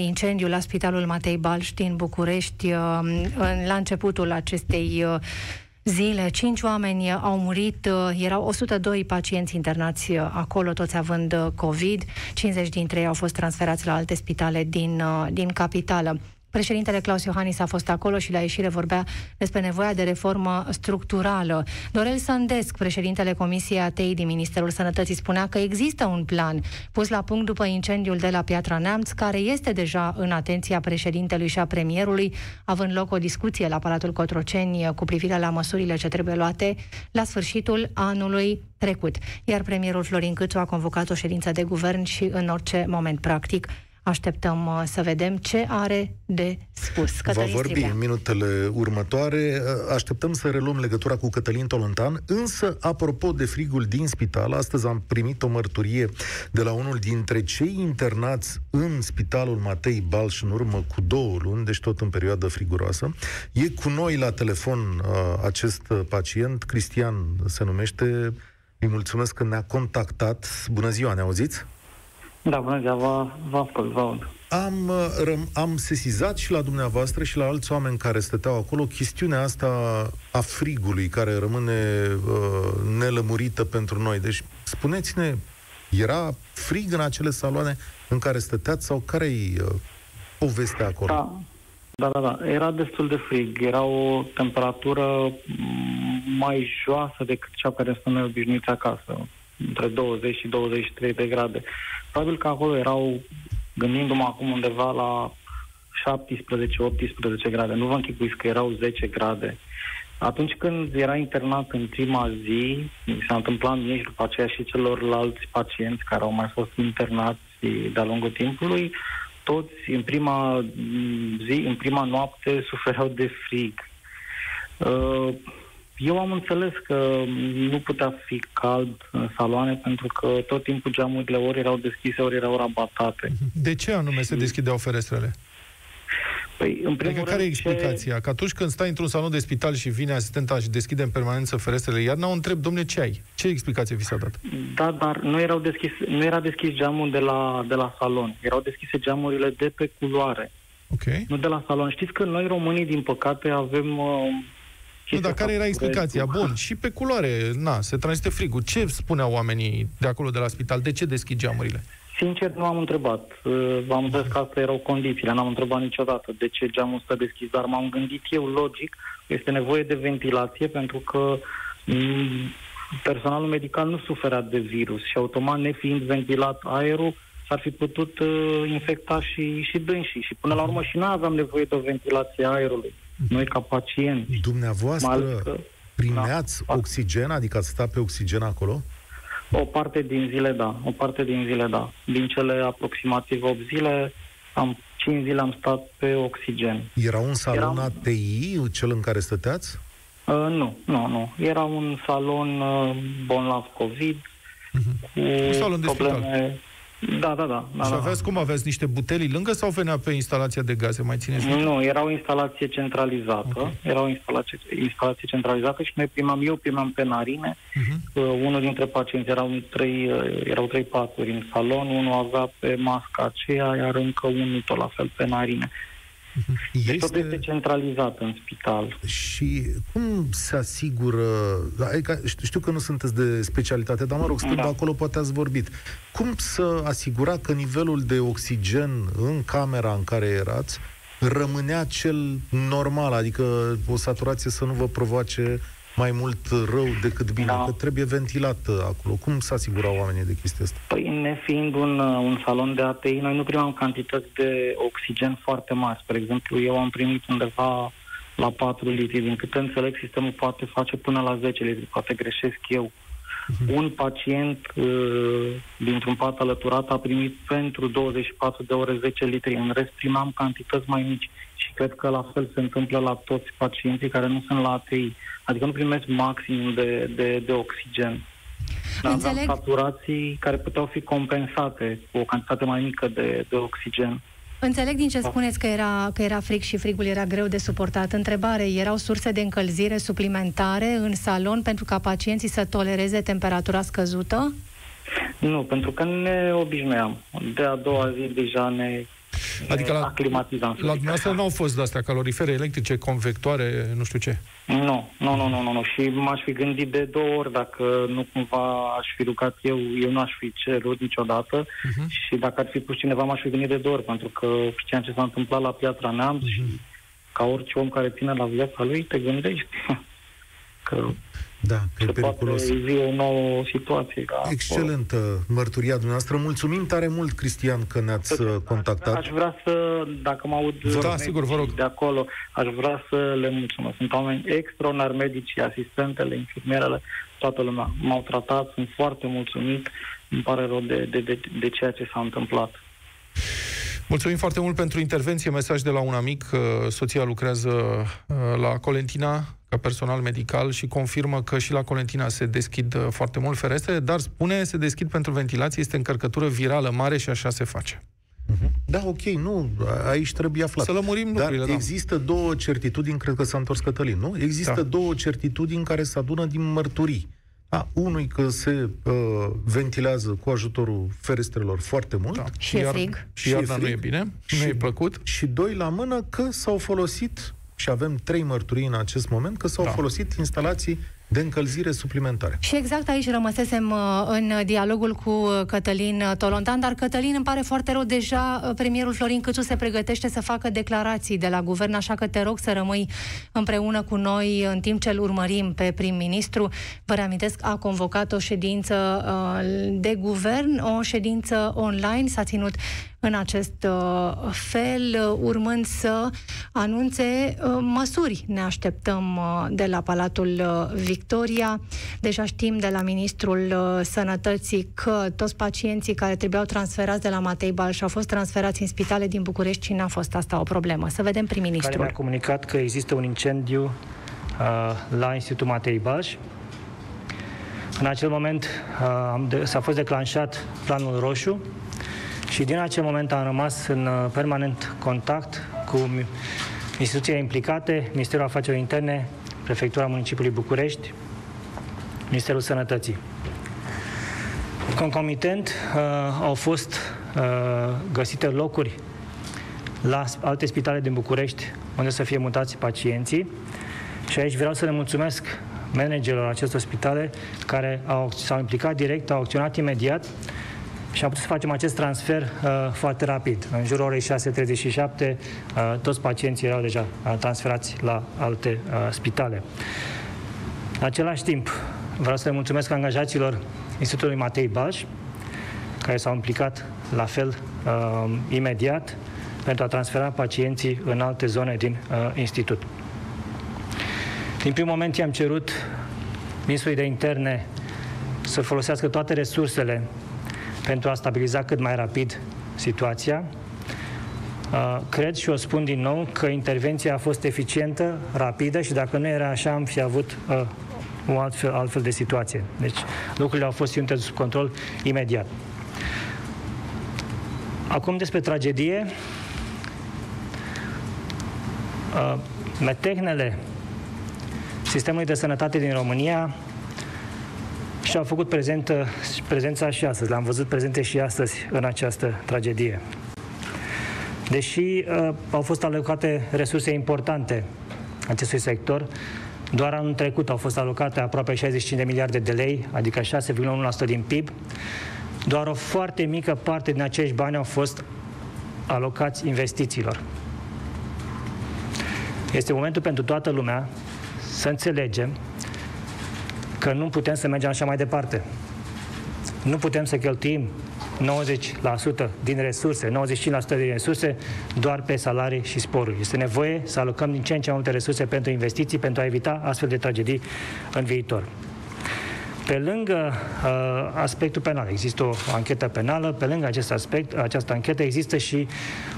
Incendiu la Spitalul Matei Balș din București uh, în- la începutul acestei uh, zile. Cinci oameni au murit, uh, erau 102 pacienți internați uh, acolo, toți având uh, COVID. 50 dintre ei au fost transferați la alte spitale din, uh, din capitală. Președintele Claus Iohannis a fost acolo și la ieșire vorbea despre nevoia de reformă structurală. Dorel Sândesc, președintele Comisiei ATEI din Ministerul Sănătății, spunea că există un plan pus la punct după incendiul de la Piatra Neamț, care este deja în atenția președintelui și a premierului, având loc o discuție la Palatul Cotroceni cu privire la măsurile ce trebuie luate la sfârșitul anului trecut. Iar premierul Florin Câțu a convocat o ședință de guvern și în orice moment practic Așteptăm uh, să vedem ce are de spus. Cătălin Va vorbi Striblea. în minutele următoare. Uh, așteptăm să reluăm legătura cu Cătălin Tolontan, însă, apropo de frigul din spital, astăzi am primit o mărturie de la unul dintre cei internați în spitalul Matei Balș în urmă cu două luni, deci tot în perioadă friguroasă. E cu noi la telefon uh, acest pacient, Cristian se numește, îi mulțumesc că ne-a contactat. Bună ziua, ne auziți? Da, bună ziua, vă, vă ascult, vă aud. Am, uh, am sesizat și la dumneavoastră și la alți oameni care stăteau acolo chestiunea asta a frigului care rămâne uh, nelămurită pentru noi. Deci, spuneți-ne, era frig în acele saloane în care stăteați sau care-i uh, povestea acolo? Da. Da, da, da. Era destul de frig. Era o temperatură mai joasă decât cea care suntem noi obișnuiți acasă. Între 20 și 23 de grade. Probabil că acolo erau, gândindu-mă acum undeva la 17-18 grade. Nu vă închipuiți că erau 10 grade. Atunci când era internat în prima zi, mi s-a întâmplat mie și după aceea și celorlalți pacienți care au mai fost internați de-a lungul timpului, toți în prima zi, în prima noapte sufereau de frig. Uh, eu am înțeles că nu putea fi cald în saloane pentru că tot timpul geamurile ori erau deschise, ori erau rabatate. De ce anume se deschideau ferestrele? Păi, în primul adică care e explicația? Ce... Că atunci când stai într-un salon de spital și vine asistenta și deschide în permanență ferestrele iarna, o întreb, domne, ce ai? Ce explicație vi s-a dat? Da, dar nu, erau deschis, nu era deschis geamul de la, de la salon. Erau deschise geamurile de pe culoare. Ok. Nu de la salon. Știți că noi românii, din păcate, avem... Uh, nu, dar care era explicația? Bun, și pe culoare, na, se transmite frigul. Ce spuneau oamenii de acolo, de la spital? De ce deschid geamurile? Sincer, nu am întrebat. Uh, am înțeles că astea erau condițiile, n-am întrebat niciodată de ce geamul stă deschis, dar m-am gândit eu, logic, este nevoie de ventilație pentru că mm, personalul medical nu suferea de virus și automat, nefiind ventilat aerul, s-ar fi putut uh, infecta și, și dânsii. Și până la urmă și noi aveam nevoie de o ventilație a aerului. Noi ca pacienți. Dumneavoastră primeați da, oxigen, adică ați stat pe oxigen acolo? O parte din zile, da. O parte din zile, da. Din cele aproximativ 8 zile, am 5 zile am stat pe oxigen. Era un salon Era... ATI, cel în care stăteați? Uh, nu, nu, nu. Era un salon uh, bonlav COVID, uh-huh. cu un salon de probleme... Spital. Da, da, da. da și da. aveți cum? Aveți niște butelii lângă sau venea pe instalația de gaze? Mai țineți? Nu, era o instalație centralizată. Okay. Era o instalație, instalație centralizată și noi primam, eu primam pe narine. Uh-huh. Uh, unul dintre pacienți erau trei, uh, erau trei paturi în salon, unul avea pe masca aceea, iar încă unul tot la fel pe narine. Este... Deci tot este centralizat în spital. Și cum se asigură... Adică știu că nu sunteți de specialitate, dar mă rog, stând da. acolo poate ați vorbit. Cum să asigura că nivelul de oxigen în camera în care erați rămânea cel normal, adică o saturație să nu vă provoace mai mult rău decât bine, da. că trebuie ventilat acolo. Cum să asigurau oamenii de chestia asta? Păi, ne fiind un, un salon de ATI, noi nu primam cantități de oxigen foarte mari. Spre exemplu, eu am primit undeva la 4 litri. Din câte înțeleg, sistemul poate face până la 10 litri. Poate greșesc eu. Uh-huh. Un pacient uh, dintr-un pat alăturat a primit pentru 24 de ore 10 litri. În rest primam cantități mai mici. Și cred că la fel se întâmplă la toți pacienții care nu sunt la ATI. Adică nu primesc maxim de, de, de oxigen. Dar Înțeleg. saturații care puteau fi compensate cu o cantitate mai mică de, de oxigen. Înțeleg din ce da. spuneți că era, că era frig și frigul era greu de suportat. Întrebare, erau surse de încălzire suplimentare în salon pentru ca pacienții să tolereze temperatura scăzută? Nu, pentru că ne obișnuiam. De a doua zi deja ne Adică la, la dumneavoastră nu au fost de-astea calorifere electrice, convectoare, nu știu ce? Nu, nu, nu, nu, nu, nu. Și m-aș fi gândit de două ori dacă nu cumva aș fi rugat eu, eu nu aș fi cerut niciodată uh-huh. și dacă ar fi pus cineva m-aș fi gândit de două ori, pentru că știam ce s-a întâmplat la Piatra Neamț uh-huh. și ca orice om care ține la viața lui, te gândești că da, că e periculos. poate o nouă situație. Ca Excelentă acolo. mărturia dumneavoastră. Mulțumim tare mult, Cristian, că ne-ați aș, contactat. Aș vrea să, dacă mă aud da, sigur, vă rog. de acolo, aș vrea să le mulțumesc. Sunt oameni extraordinar medici, asistentele, infirmierele, toată lumea. M-au tratat, sunt foarte mulțumit. Îmi pare rău de, de, de, de ceea ce s-a întâmplat. Mulțumim foarte mult pentru intervenție. Mesaj de la un amic. Soția lucrează la Colentina ca personal medical și confirmă că și la Colentina se deschid foarte mult ferestre, dar spune se deschid pentru ventilație, este încărcătură virală mare și așa se face. Uh-huh. Da, ok, nu, aici trebuie aflat. Să lămurim Dar lucrurile, da. există două certitudini, cred că s-a întors Cătălin, nu? Există da. două certitudini care se adună din mărturii. A, unui că se uh, ventilează cu ajutorul ferestrelor foarte mult. Da. Și, iar, frig. Și iarna nu e bine, și, nu e plăcut. Și doi la mână că s-au folosit, și avem trei mărturii în acest moment, că s-au da. folosit instalații de încălzire suplimentare. Și exact aici rămăsesem uh, în dialogul cu uh, Cătălin uh, Tolontan, dar Cătălin îmi pare foarte rău, deja premierul Florin Câțu se pregătește să facă declarații de la guvern, așa că te rog să rămâi împreună cu noi în timp ce îl urmărim pe prim-ministru. Vă reamintesc, a convocat o ședință de guvern, o ședință online, s-a ținut în acest uh, fel, uh, urmând să anunțe uh, măsuri. Ne așteptăm de la Palatul Victoria. Deja știm de la Ministrul Sănătății că toți pacienții care trebuiau transferați de la Matei Balș au fost transferați în spitale din București și n-a fost asta o problemă. Să vedem prim-ministrul. Care mi-a comunicat că există un incendiu uh, la Institutul Matei Balș. În acel moment uh, s-a fost declanșat planul roșu, și din acel moment am rămas în uh, permanent contact cu instituțiile implicate, Ministerul Afacerilor Interne, Prefectura Municipiului București, Ministerul Sănătății. Concomitent uh, au fost uh, găsite locuri la alte spitale din București unde să fie mutați pacienții și aici vreau să le mulțumesc managerilor acestor spitale care au, s-au implicat direct, au acționat imediat și am putut să facem acest transfer uh, foarte rapid. În jurul orei 6.37, uh, toți pacienții erau deja uh, transferați la alte uh, spitale. În același timp, vreau să le mulțumesc angajaților Institutului Matei Balș, care s-au implicat la fel uh, imediat pentru a transfera pacienții în alte zone din uh, institut. Din primul moment i-am cerut Ministrului de Interne să folosească toate resursele pentru a stabiliza cât mai rapid situația. Uh, cred și o spun din nou că intervenția a fost eficientă, rapidă și dacă nu era așa am fi avut uh, o altfel, altfel de situație. Deci lucrurile au fost ținute sub control imediat. Acum despre tragedie. Uh, metehnele sistemului de sănătate din România și au făcut prezentă, prezența și astăzi. Le-am văzut prezente și astăzi în această tragedie. Deși uh, au fost alocate resurse importante acestui sector, doar anul trecut au fost alocate aproape 65 de miliarde de lei, adică 6,1% din PIB. Doar o foarte mică parte din acești bani au fost alocați investițiilor. Este momentul pentru toată lumea să înțelegem că nu putem să mergem așa mai departe. Nu putem să cheltuim 90% din resurse, 95% din resurse doar pe salarii și sporuri. Este nevoie să alocăm din ce în ce mai multe resurse pentru investiții, pentru a evita astfel de tragedii în viitor. Pe lângă uh, aspectul penal, există o anchetă penală, pe lângă acest aspect, această anchetă există și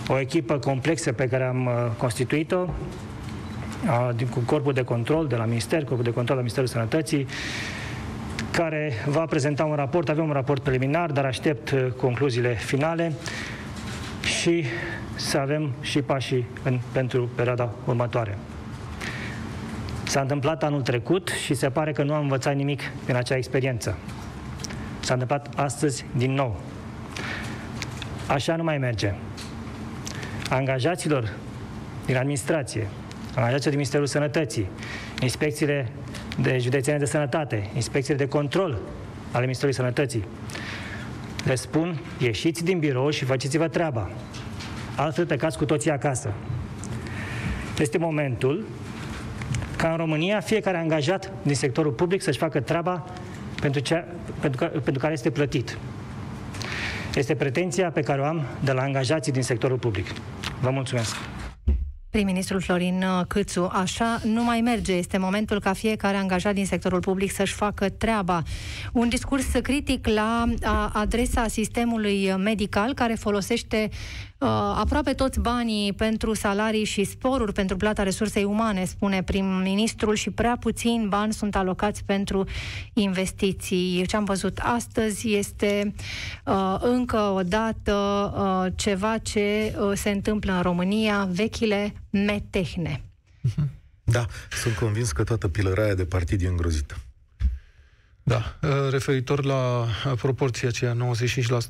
o echipă complexă pe care am uh, constituit-o, cu corpul de control de la Minister, corpul de control la Ministerul Sănătății, care va prezenta un raport. Avem un raport preliminar, dar aștept uh, concluziile finale și să avem și pașii în, pentru perioada următoare. S-a întâmplat anul trecut și se pare că nu am învățat nimic din acea experiență. S-a întâmplat astăzi din nou. Așa nu mai merge. Angajaților din administrație, angajații din Ministerul Sănătății, inspecțiile de județene de sănătate, inspecțiile de control ale Ministerului Sănătății. Le spun, ieșiți din birou și faceți-vă treaba. Altfel plecați cu toții acasă. Este momentul ca în România fiecare angajat din sectorul public să-și facă treaba pentru, cea, pentru, că, pentru care este plătit. Este pretenția pe care o am de la angajații din sectorul public. Vă mulțumesc! Prim-ministrul Florin uh, Câțu, așa nu mai merge. Este momentul ca fiecare angajat din sectorul public să-și facă treaba. Un discurs critic la adresa sistemului medical care folosește uh, aproape toți banii pentru salarii și sporuri pentru plata resursei umane, spune prim-ministrul, și prea puțin bani sunt alocați pentru investiții. Ce am văzut astăzi este uh, încă o dată uh, ceva ce uh, se întâmplă în România, vechile metehne. Da, sunt convins că toată pilăraia de partid e îngrozită. Da, uh, referitor la uh, proporția aceea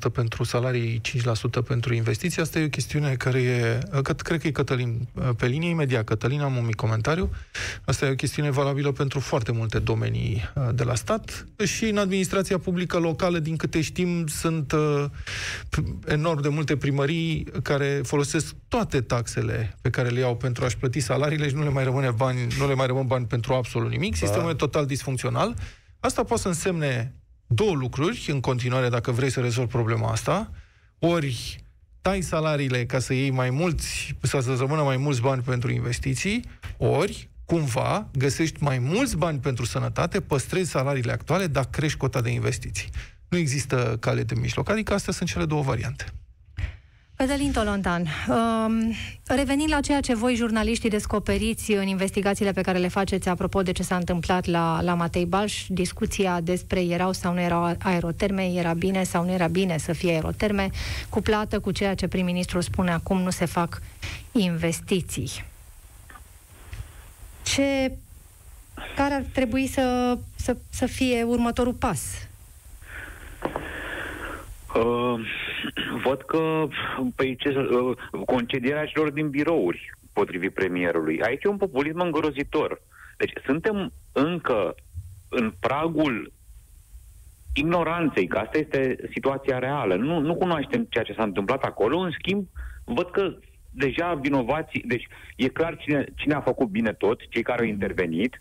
95% pentru salarii, 5% pentru investiții, asta e o chestiune care e, uh, că, cred că e Cătălin, pe linie imediat, Cătălin, am un mic comentariu, asta e o chestiune valabilă pentru foarte multe domenii de la stat. Și în administrația publică locală, din câte știm, sunt enorm de multe primării care folosesc toate taxele pe care le iau pentru a-și plăti salariile și nu le mai rămâne bani, nu le mai rămân bani pentru absolut nimic, da. sistemul e total disfuncțional, Asta poate să însemne două lucruri în continuare dacă vrei să rezolvi problema asta. Ori tai salariile ca să iei mai mulți, să rămână mai mulți bani pentru investiții, ori cumva găsești mai mulți bani pentru sănătate, păstrezi salariile actuale, dar crești cota de investiții. Nu există cale de mijloc, adică astea sunt cele două variante. Cătălin Tolontan, um, revenind la ceea ce voi, jurnaliștii, descoperiți în investigațiile pe care le faceți apropo de ce s-a întâmplat la, la Matei Balș, discuția despre erau sau nu erau aeroterme, era bine sau nu era bine să fie aeroterme, cuplată cu ceea ce prim-ministrul spune acum, nu se fac investiții. Ce, care ar trebui să, să, să fie următorul pas? Uh văd că păi, ce, uh, concedierea celor din birouri, potrivit premierului. Aici e un populism îngrozitor. Deci suntem încă în pragul ignoranței, că asta este situația reală. Nu, nu cunoaștem ceea ce s-a întâmplat acolo, în schimb, văd că deja vinovații, deci e clar cine, cine a făcut bine tot, cei care au intervenit,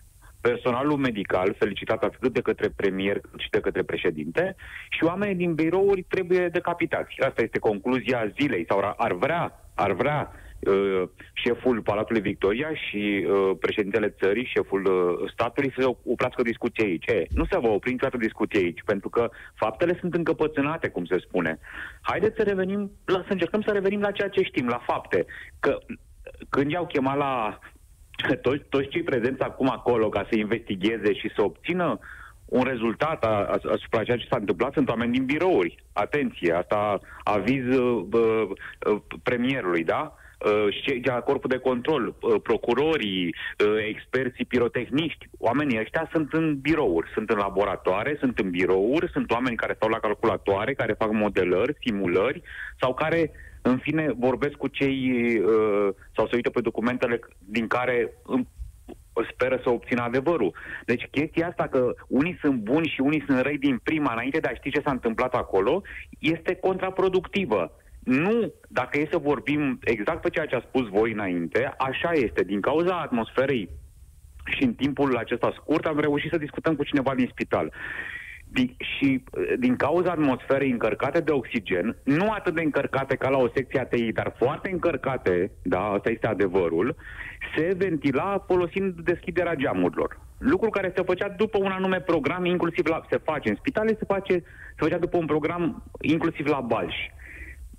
personalul medical, felicitat atât de către premier cât și de către președinte, și oamenii din birouri trebuie decapitați. Asta este concluzia zilei, sau ar vrea, ar vrea uh, șeful Palatului Victoria și uh, președintele țării, șeful uh, statului, să oprească discuție aici. E, nu se va opri niciodată discuție aici, pentru că faptele sunt încăpățânate, cum se spune. Haideți să revenim, la, să încercăm să revenim la ceea ce știm, la fapte. Că când i-au chemat la toți, toți cei prezenți acum acolo ca să investigheze și să obțină un rezultat asupra ceea ce s-a întâmplat sunt oameni din birouri. Atenție, asta aviz uh, uh, premierului, da? Uh, și cei corpul de control, uh, procurorii, uh, experții pirotehniști, oamenii ăștia sunt în birouri, sunt în laboratoare, sunt în birouri, sunt oameni care stau la calculatoare, care fac modelări, simulări sau care în fine, vorbesc cu cei uh, sau se uită pe documentele din care speră să obțină adevărul. Deci chestia asta că unii sunt buni și unii sunt răi din prima, înainte de a ști ce s-a întâmplat acolo, este contraproductivă. Nu, dacă e să vorbim exact pe ceea ce a spus voi înainte, așa este. Din cauza atmosferei și în timpul acesta scurt am reușit să discutăm cu cineva din spital. Din, și uh, din cauza atmosferei încărcate de oxigen, nu atât de încărcate ca la o secție ATI, dar foarte încărcate, da, asta este adevărul, se ventila folosind deschiderea geamurilor. Lucru care se făcea după un anume program, inclusiv la, se face în spitale, se, face, se făcea după un program inclusiv la Balși.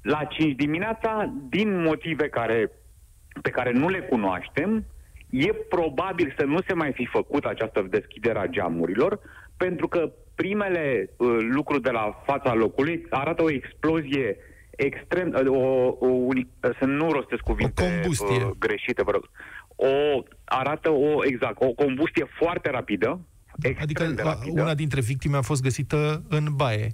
La 5 dimineața, din motive care, pe care nu le cunoaștem, e probabil să nu se mai fi făcut această deschidere a geamurilor, pentru că primele uh, lucruri de la fața locului arată o explozie extrem, uh, o, o, o, să nu rostesc cuvinte o combustie. Uh, greșite, vă rog. O, arată o, exact, o combustie foarte rapidă, Adică rapidă. una dintre victime a fost găsită în baie.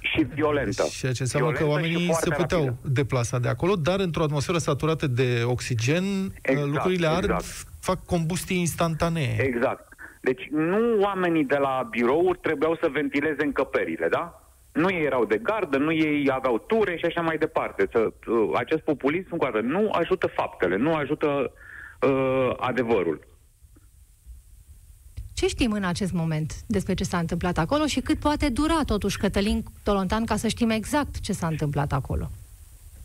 Și violentă. Și ce înseamnă că oamenii se puteau rapidă. deplasa de acolo, dar într-o atmosferă saturată de oxigen, exact, lucrurile ard, exact. fac combustie instantanee. Exact. Deci nu oamenii de la birouri trebuiau să ventileze încăperile, da? Nu ei erau de gardă, nu ei aveau ture și așa mai departe. Să, uh, acest populism încă nu ajută faptele, nu ajută uh, adevărul. Ce știm în acest moment despre ce s-a întâmplat acolo și cât poate dura totuși Cătălin Tolontan ca să știm exact ce s-a întâmplat acolo?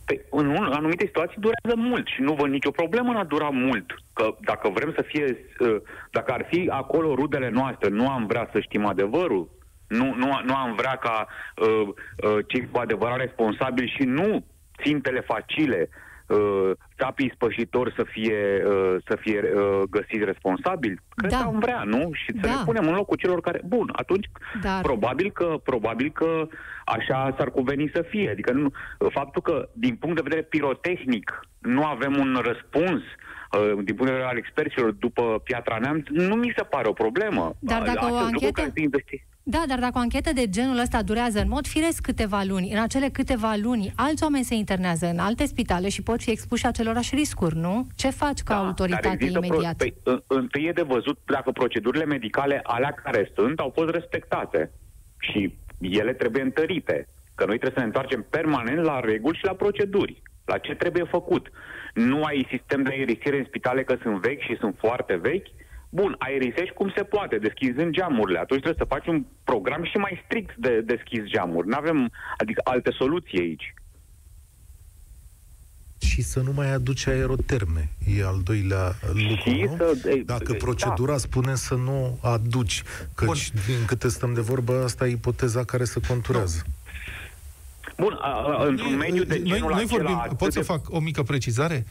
Pe, în, un, anumite situații durează mult și nu văd nicio problemă în a dura mult. Că dacă vrem să fie, uh, dacă ar fi acolo rudele noastre, nu am vrea să știm adevărul, nu, nu, nu am vrea ca uh, uh, cei cu adevărat responsabili și nu țintele facile uh, capii spășitori să fie, uh, să fie uh, găsiți responsabili? Cred da. că am vrea, nu? Și să da. ne punem în locul celor care... Bun, atunci Dar... probabil, că, probabil că așa s-ar cuveni să fie. Adică nu, faptul că, din punct de vedere pirotehnic, nu avem un răspuns uh, din punct de vedere al experților după Piatra Neamț, nu mi se pare o problemă. Dar dacă o anchetă... Da, dar dacă o anchetă de genul ăsta durează în mod firesc câteva luni, în acele câteva luni, alți oameni se internează în alte spitale și pot fi expuși acelorași riscuri, nu? Ce faci ca da, autoritate imediat? Pro- păi, întâi e de văzut dacă procedurile medicale alea care sunt au fost respectate și ele trebuie întărite. Că noi trebuie să ne întoarcem permanent la reguli și la proceduri, la ce trebuie făcut. Nu ai sistem de aerisire în spitale că sunt vechi și sunt foarte vechi, Bun, aerisești cum se poate, deschizând geamurile. Atunci trebuie să faci un program și mai strict de deschis geamuri. Nu avem adică alte soluții aici. Și să nu mai aduci aeroterme. E al doilea lucru, și nu? Să, Dacă da. procedura da. spune să nu aduci, căci Bun. din câte stăm de vorbă, asta e ipoteza care se conturează. Nu. Bun, a, a, într-un mediu de genul noi, noi vorbim, pot să de... fac o mică precizare?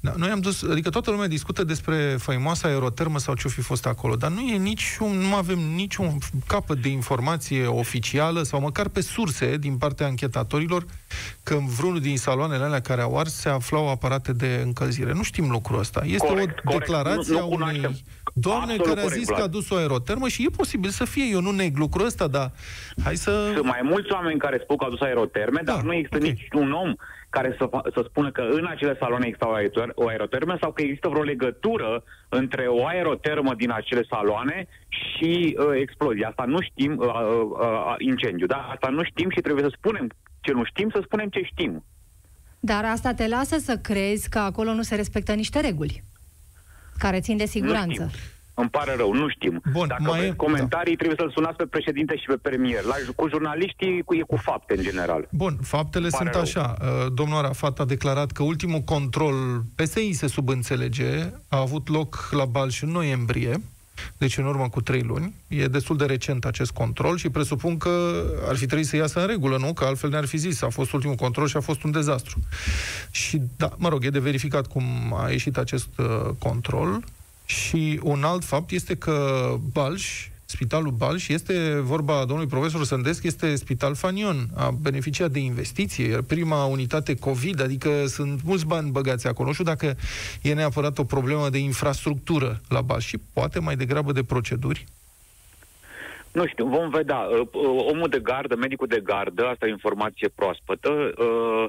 Da, noi am dus, adică toată lumea discută despre faimoasa aerotermă sau ce-o fi fost acolo, dar nu e niciun, nu avem niciun capăt de informație oficială sau măcar pe surse din partea anchetatorilor că în vreunul din saloanele alea care au ars se aflau aparate de încălzire. Nu știm lucrul ăsta. Este corect, o declarație a unei doamne care a zis că a dus o aerotermă și e posibil să fie. Eu nu neg lucrul ăsta, dar hai să... Sunt mai mulți oameni care spun că a dus aeroterme, da, dar nu există okay. niciun om care să, să spună că în acele saloane există o aerotermă sau că există vreo legătură între o aerotermă din acele saloane și uh, explozia. Asta nu știm, uh, uh, uh, incendiu, da? Asta nu știm și trebuie să spunem ce nu știm, să spunem ce știm. Dar asta te lasă să crezi că acolo nu se respectă niște reguli care țin de siguranță. Îmi pare rău, nu știm. Bun, Dacă mai aveți comentarii, da. trebuie să-l sunați pe președinte și pe premier. La, cu jurnaliștii cu, e cu fapte, în general. Bun, faptele sunt rău. așa. Uh, domnul Arafat a declarat că ultimul control PSI se subînțelege a avut loc la Balș în noiembrie, deci în urmă cu trei luni. E destul de recent acest control și presupun că ar fi trebuit să iasă în regulă, nu? Că altfel ne-ar fi zis. A fost ultimul control și a fost un dezastru. Și, da, mă rog, e de verificat cum a ieșit acest uh, control. Și un alt fapt este că Balș, Spitalul Balș, este, vorba domnului profesor Sândesc, este Spital Fanion. A beneficiat de investiție, prima unitate COVID, adică sunt mulți bani băgați acolo. Nu știu dacă e neapărat o problemă de infrastructură la Balș și poate mai degrabă de proceduri. Nu știu, vom vedea. Uh, uh, omul de gardă, medicul de gardă, asta e informație proaspătă, uh,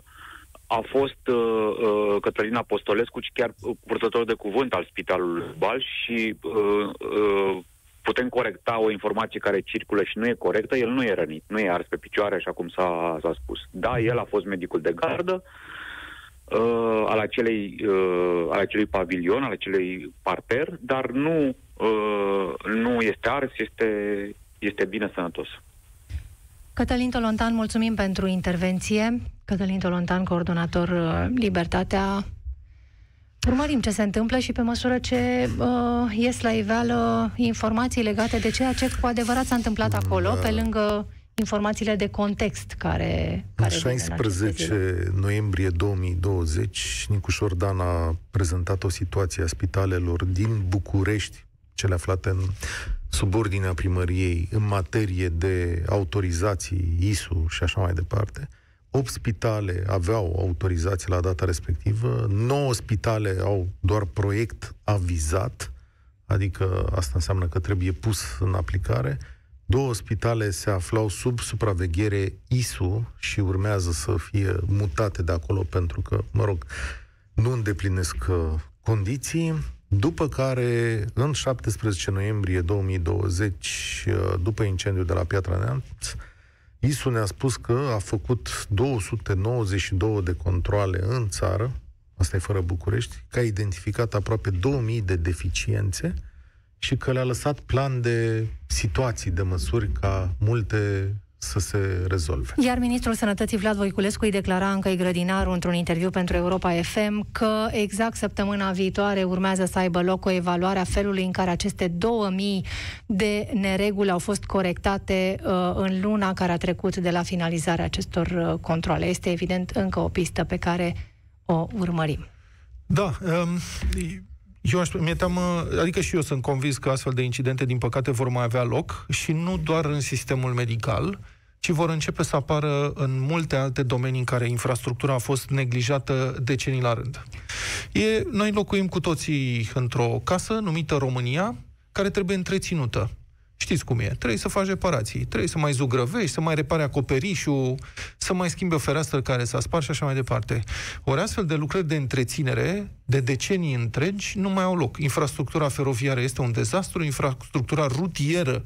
a fost uh, uh, Cătălin Apostolescu, chiar purtător de cuvânt al Spitalului Bal și uh, uh, putem corecta o informație care circulă și nu e corectă, el nu e rănit, nu e ars pe picioare, așa cum s-a, s-a spus. Da, el a fost medicul de gardă uh, al, acelei, uh, al acelui pavilion, al acelei parter, dar nu, uh, nu este ars, este, este bine sănătos. Cătălin Tolontan, mulțumim pentru intervenție. Cătălin Tolontan, coordonator uh, Libertatea. Urmărim ce se întâmplă și pe măsură ce uh, ies la iveală informații legate de ceea ce cu adevărat s-a întâmplat acolo, da. pe lângă informațiile de context care... care 16 noiembrie 2020, Nicu Șordan a prezentat o situație a spitalelor din București, cele aflate în subordinea primăriei, în materie de autorizații ISU și așa mai departe. 8 spitale aveau autorizație la data respectivă, 9 spitale au doar proiect avizat, adică asta înseamnă că trebuie pus în aplicare. Două spitale se aflau sub supraveghere ISU și urmează să fie mutate de acolo pentru că, mă rog, nu îndeplinesc uh, condiții. După care, în 17 noiembrie 2020, uh, după incendiul de la Piatra Neamț, ISU ne-a spus că a făcut 292 de controle în țară, asta e fără București, că a identificat aproape 2000 de deficiențe și că le-a lăsat plan de situații, de măsuri ca multe să se rezolve. Iar ministrul Sănătății Vlad Voiculescu îi declara încă grădinarul într-un interviu pentru Europa FM că exact săptămâna viitoare urmează să aibă loc o evaluare a felului în care aceste 2000 de nereguli au fost corectate uh, în luna care a trecut de la finalizarea acestor uh, controle. Este evident încă o pistă pe care o urmărim. Da, um, eu aș, mi-e teamă, adică și eu sunt convins că astfel de incidente, din păcate, vor mai avea loc și nu doar în sistemul medical, ci vor începe să apară în multe alte domenii în care infrastructura a fost neglijată decenii la rând. E, noi locuim cu toții într-o casă numită România, care trebuie întreținută. Știți cum e. Trebuie să faci reparații, trebuie să mai zugrăvești, să mai repare acoperișul, să mai schimbi o fereastră care s-a spart și așa mai departe. Ori astfel de lucrări de întreținere, de decenii întregi, nu mai au loc. Infrastructura feroviară este un dezastru, infrastructura rutieră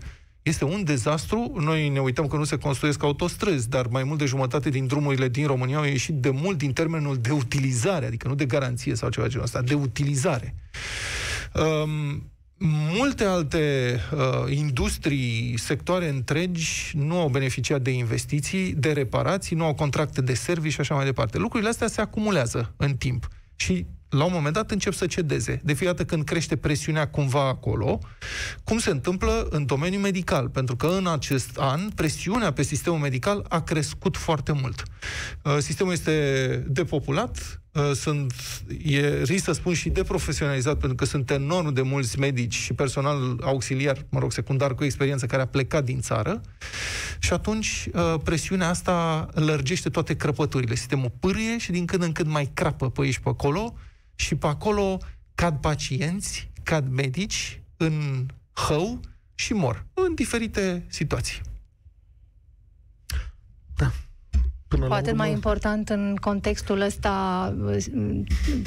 este un dezastru. Noi ne uităm că nu se construiesc autostrăzi, dar mai mult de jumătate din drumurile din România au ieșit de mult din termenul de utilizare, adică nu de garanție sau ceva genul ăsta, de utilizare. Um, multe alte uh, industrii, sectoare întregi nu au beneficiat de investiții, de reparații, nu au contracte de servicii și așa mai departe. Lucrurile astea se acumulează în timp și la un moment dat încep să cedeze. De fiecare dată când crește presiunea cumva acolo, cum se întâmplă în domeniul medical. Pentru că în acest an presiunea pe sistemul medical a crescut foarte mult. Uh, sistemul este depopulat, uh, sunt, e risc să spun și deprofesionalizat, pentru că sunt enorm de mulți medici și personal auxiliar, mă rog, secundar cu experiență, care a plecat din țară și atunci uh, presiunea asta lărgește toate crăpăturile. Sistemul pârie și din când în când mai crapă pe aici pe acolo, și pe acolo cad pacienți, cad medici în hău și mor în diferite situații. Da. Până Poate urmă... mai important în contextul ăsta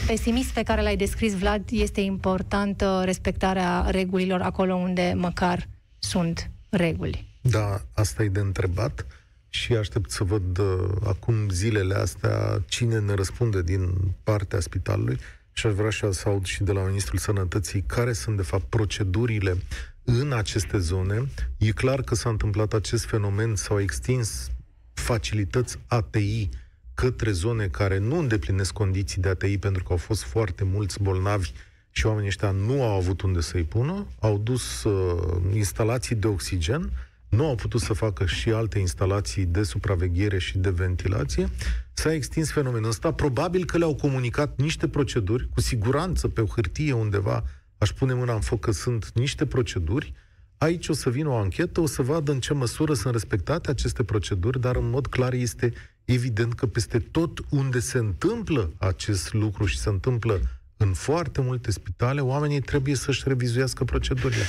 pesimist pe care l-ai descris, Vlad, este importantă respectarea regulilor acolo unde măcar sunt reguli. Da, asta e de întrebat și aștept să văd uh, acum zilele astea cine ne răspunde din partea spitalului și aș vrea și să aud și de la Ministrul Sănătății care sunt, de fapt, procedurile în aceste zone. E clar că s-a întâmplat acest fenomen, s-au extins facilități ATI către zone care nu îndeplinesc condiții de ATI pentru că au fost foarte mulți bolnavi și oamenii ăștia nu au avut unde să-i pună, au dus uh, instalații de oxigen, nu au putut să facă și alte instalații de supraveghere și de ventilație, s-a extins fenomenul ăsta. Probabil că le-au comunicat niște proceduri, cu siguranță pe o hârtie undeva, aș pune mâna în foc că sunt niște proceduri, Aici o să vină o anchetă, o să vadă în ce măsură sunt respectate aceste proceduri, dar în mod clar este evident că peste tot unde se întâmplă acest lucru și se întâmplă în foarte multe spitale, oamenii trebuie să-și revizuiască procedurile.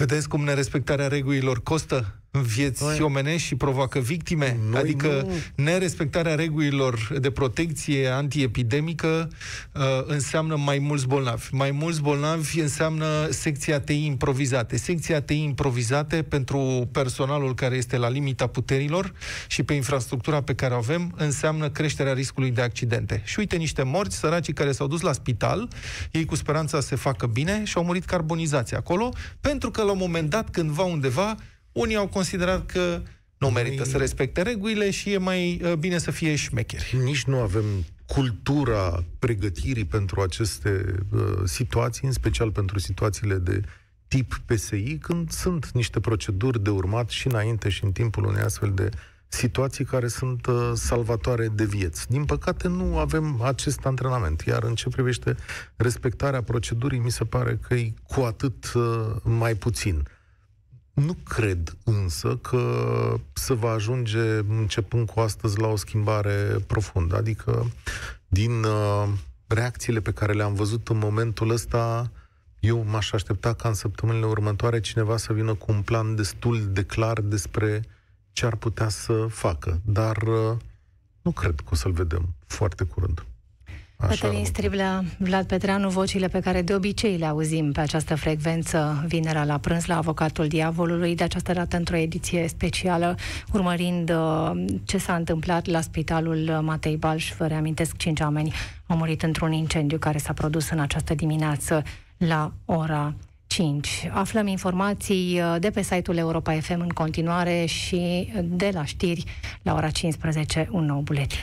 Vedeți cum nerespectarea regulilor costă? vieți Noi... omenești și provoacă victime? Noi adică nu... nerespectarea regulilor de protecție antiepidemică uh, înseamnă mai mulți bolnavi. Mai mulți bolnavi înseamnă secția ATI improvizate. Secția ATI improvizate pentru personalul care este la limita puterilor și pe infrastructura pe care o avem înseamnă creșterea riscului de accidente. Și uite niște morți, săracii care s-au dus la spital, ei cu speranța să se facă bine și au murit carbonizați acolo, pentru că la un moment dat, cândva undeva, unii au considerat că nu merită să respecte regulile și e mai uh, bine să fie șmecheri. Nici nu avem cultura pregătirii pentru aceste uh, situații, în special pentru situațiile de tip PSI, când sunt niște proceduri de urmat și înainte și în timpul unei astfel de situații care sunt uh, salvatoare de vieți. Din păcate nu avem acest antrenament, iar în ce privește respectarea procedurii, mi se pare că e cu atât uh, mai puțin. Uh, nu cred însă că se va ajunge începând cu astăzi la o schimbare profundă. Adică din uh, reacțiile pe care le-am văzut în momentul ăsta, eu m-aș aștepta ca în săptămânile următoare cineva să vină cu un plan destul de clar despre ce ar putea să facă. Dar uh, nu cred că o să-l vedem foarte curând. Cătălin Striblea, Vlad Petreanu, vocile pe care de obicei le auzim pe această frecvență vinerea la prânz la Avocatul Diavolului, de această dată într-o ediție specială, urmărind uh, ce s-a întâmplat la Spitalul Matei Balș. Vă reamintesc, cinci oameni au murit într-un incendiu care s-a produs în această dimineață la ora 5. Aflăm informații uh, de pe site-ul Europa FM în continuare și de la știri la ora 15 un nou buletin.